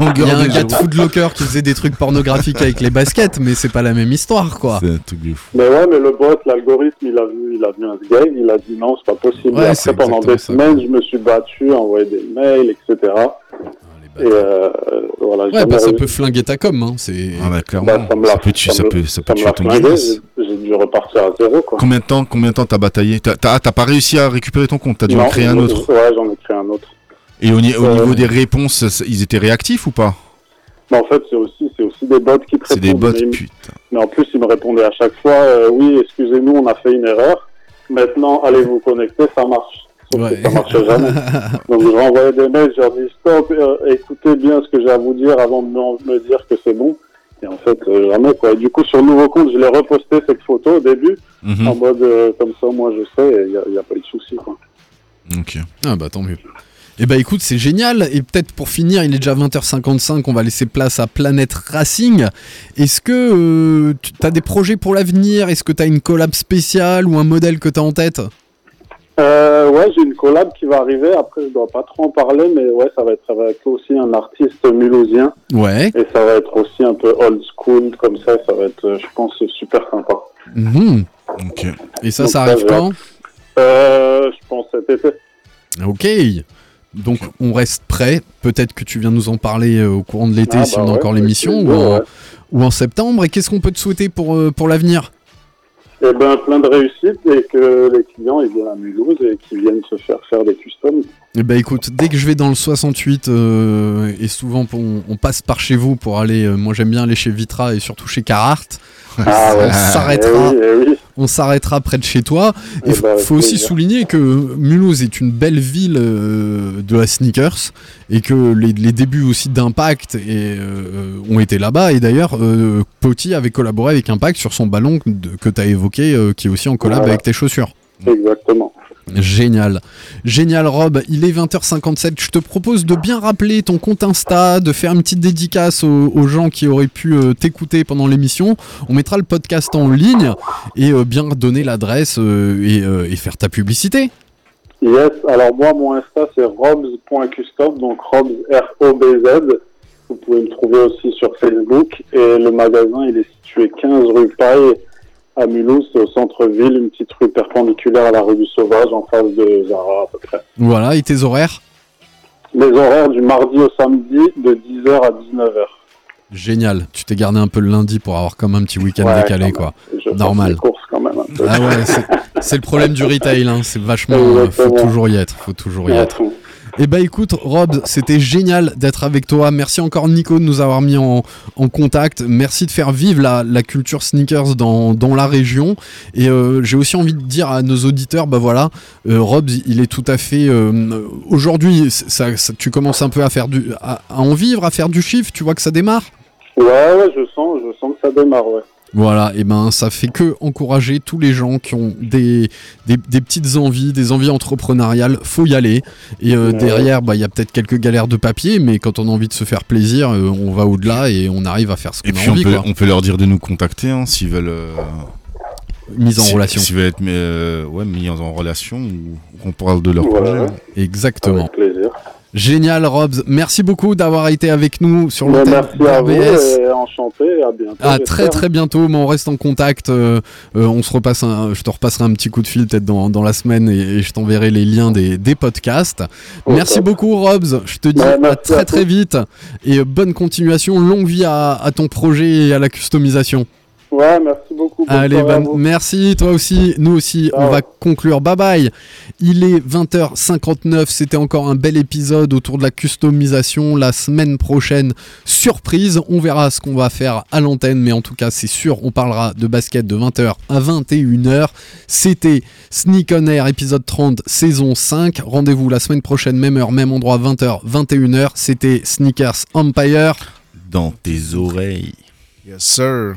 oui, il y a un *laughs* gars de-. Footlocker qui faisait des trucs pornographiques avec les baskets, mais c'est pas la même histoire, quoi. C'est un truc de fou. Mais ouais, mais le bot, l'algorithme, il a vu, il a vu un gag, il a dit non, c'est pas possible. Ouais, après, pendant des ça. semaines, je me suis battu, envoyé des mails, etc. Et euh, voilà, Ouais, bah ça peut flinguer ta com, hein. C'est. Ah bah clairement, Bah, ça me l'a- ça peut tuer, ça me- peut, ça ça peut me tuer l'a ton business. j'ai dû repartir à zéro, quoi. Combien de temps, combien de temps t'as bataillé T'as t'as- t'as pas réussi à récupérer ton compte T'as dû en créer un autre Ouais, j'en ai créé un autre. Et au, au Euh, niveau des réponses, ils étaient réactifs ou pas Mais en fait, c'est aussi, c'est aussi des bots qui te C'est des répondent. bots, mais, putain. mais en plus, ils me répondaient à chaque fois, euh, oui, excusez-nous, on a fait une erreur. Maintenant, allez vous connecter, ça marche. Ouais. ça marchait jamais. *laughs* Donc, je renvoyais des mails, je leur dis, stop, euh, écoutez bien ce que j'ai à vous dire avant de me, dire que c'est bon. Et en fait, euh, jamais, quoi. Et du coup, sur le nouveau compte, je l'ai reposté cette photo au début, Mhm. en mode, euh, comme ça, moi, je sais, il n'y a pas eu de souci, quoi. Ok. Ah bah tant mieux. Eh bah écoute, c'est génial. Et peut-être pour finir, il est déjà 20h55, on va laisser place à Planète Racing. Est-ce que euh, tu as des projets pour l'avenir? Est-ce que tu as une collab spéciale ou un modèle que tu as en tête? Euh, ouais, j'ai une collab qui va arriver. Après, je dois pas trop en parler, mais ouais, ça va être avec aussi un artiste mulhousien. Ouais. Et ça va être aussi un peu old school, comme ça. Ça va être, euh, je pense, super sympa. Mhm. Ok. Et ça, Donc ça arrive quand Euh, je pense cet été. Ok. Donc on reste prêt. Peut-être que tu viens nous en parler euh, au courant de l'été Ah, si bah on a ouais, encore l'émission ou, ouais. ou en septembre. Et qu'est-ce qu'on peut te souhaiter pour, euh, pour l'avenir? Eh ben, plein de réussite et que les clients ils viennent à Mulhouse et qu'ils viennent se faire faire des customs. Eh ben écoute, dès que je vais dans le 68 euh, et souvent on, on passe par chez vous pour aller, euh, moi j'aime bien aller chez Vitra et surtout chez Carhartt. Ah ouais. on s'arrêtera, Eh oui, eh oui. on s'arrêtera près de chez toi. Eh Il faut, ben, faut aussi souligner que Mulhouse est une belle ville euh, de la sneakers et que les, les débuts aussi d'Impact et, euh, ont été là-bas. Et d'ailleurs, euh, Potty avait collaboré avec Impact sur son ballon de- que tu as évoqué, qui est aussi en collab Voilà. avec tes chaussures. Exactement. Génial. Génial Rob, il est 20h57. Je te propose de bien rappeler ton compte Insta, de faire une petite dédicace aux, aux gens qui auraient pu euh, t'écouter pendant l'émission. On mettra le podcast en ligne et euh, bien donner l'adresse euh, et, euh, et faire ta publicité. Yes, alors moi, mon Insta, c'est robs.custom, donc robs, R-O-B-Z. Vous pouvez me trouver aussi sur Facebook. Et le magasin, il est situé 15 rue Paille à Mulhouse, c'est au centre-ville, une petite rue perpendiculaire à la rue du Sauvage, en face de Zara à peu près. Voilà, et tes horaires Les horaires du mardi au samedi, de 10h à 19h. Génial. Tu t'es gardé un peu le lundi pour avoir comme un petit week-end Ouais, décalé, quoi. Je Normal. des courses quand même un peu. Ah ouais, c'est- le problème du retail, hein. c'est vachement. euh, faut toujours y être, faut toujours y être. Eh bah écoute Rob, c'était génial d'être avec toi. Merci encore Nico de nous avoir mis en, contact. Merci de faire vivre la, culture sneakers dans, dans la région. Et euh, j'ai aussi envie de dire à nos auditeurs, bah voilà, euh, Rob, il est tout à fait... euh, Aujourd'hui, tu commences un peu à, faire du, à en vivre, à faire du chiffre, tu vois que ça démarre? Ouais, ouais, je sens, je sens que ça démarre, ouais. Voilà, et ben ça fait que encourager tous les gens qui ont des, des, des petites envies, des envies entrepreneuriales, faut y aller. Et euh, Ouais. derrière, bah, il y a peut-être quelques galères de papier, mais quand on a envie de se faire plaisir, euh, on va au-delà et on arrive à faire ce qu'on puis a on envie. peut, quoi. on peut leur dire de nous contacter hein, s'ils veulent. euh, Mise en si- relation. S'ils veulent être euh, ouais, mis en relation ou qu'on parle de leur Voilà. projet. Exactement. Avec plaisir. Génial, Robs. Merci beaucoup d'avoir été avec nous sur Bon, l'hôtel merci à vous et enchanté, à bientôt. À très très bientôt, mais on reste en contact. euh, euh, on se repasse un- je te repasserai un petit coup de fil peut-être dans, dans la semaine et, et je t'enverrai les liens des, des podcasts. Merci beaucoup Robs, je te dis Ouais, à très à très vite et bonne continuation, longue vie à, à ton projet et à la customisation. Ouais, merci beaucoup. bonne Allez, merci, toi aussi, nous aussi, on va conclure. Bye bye. Il est 20h59, c'était encore un bel épisode autour de la customisation. La semaine prochaine, surprise, on verra ce qu'on va faire à l'antenne, mais en tout cas, c'est sûr, on parlera de basket de 20h à 21h. C'était Sneak on Air, épisode 30, saison 5. Rendez-vous la semaine prochaine, même heure, même endroit, 20h, 21h. C'était Sneakers Empire. Dans tes oreilles. Yes, sir.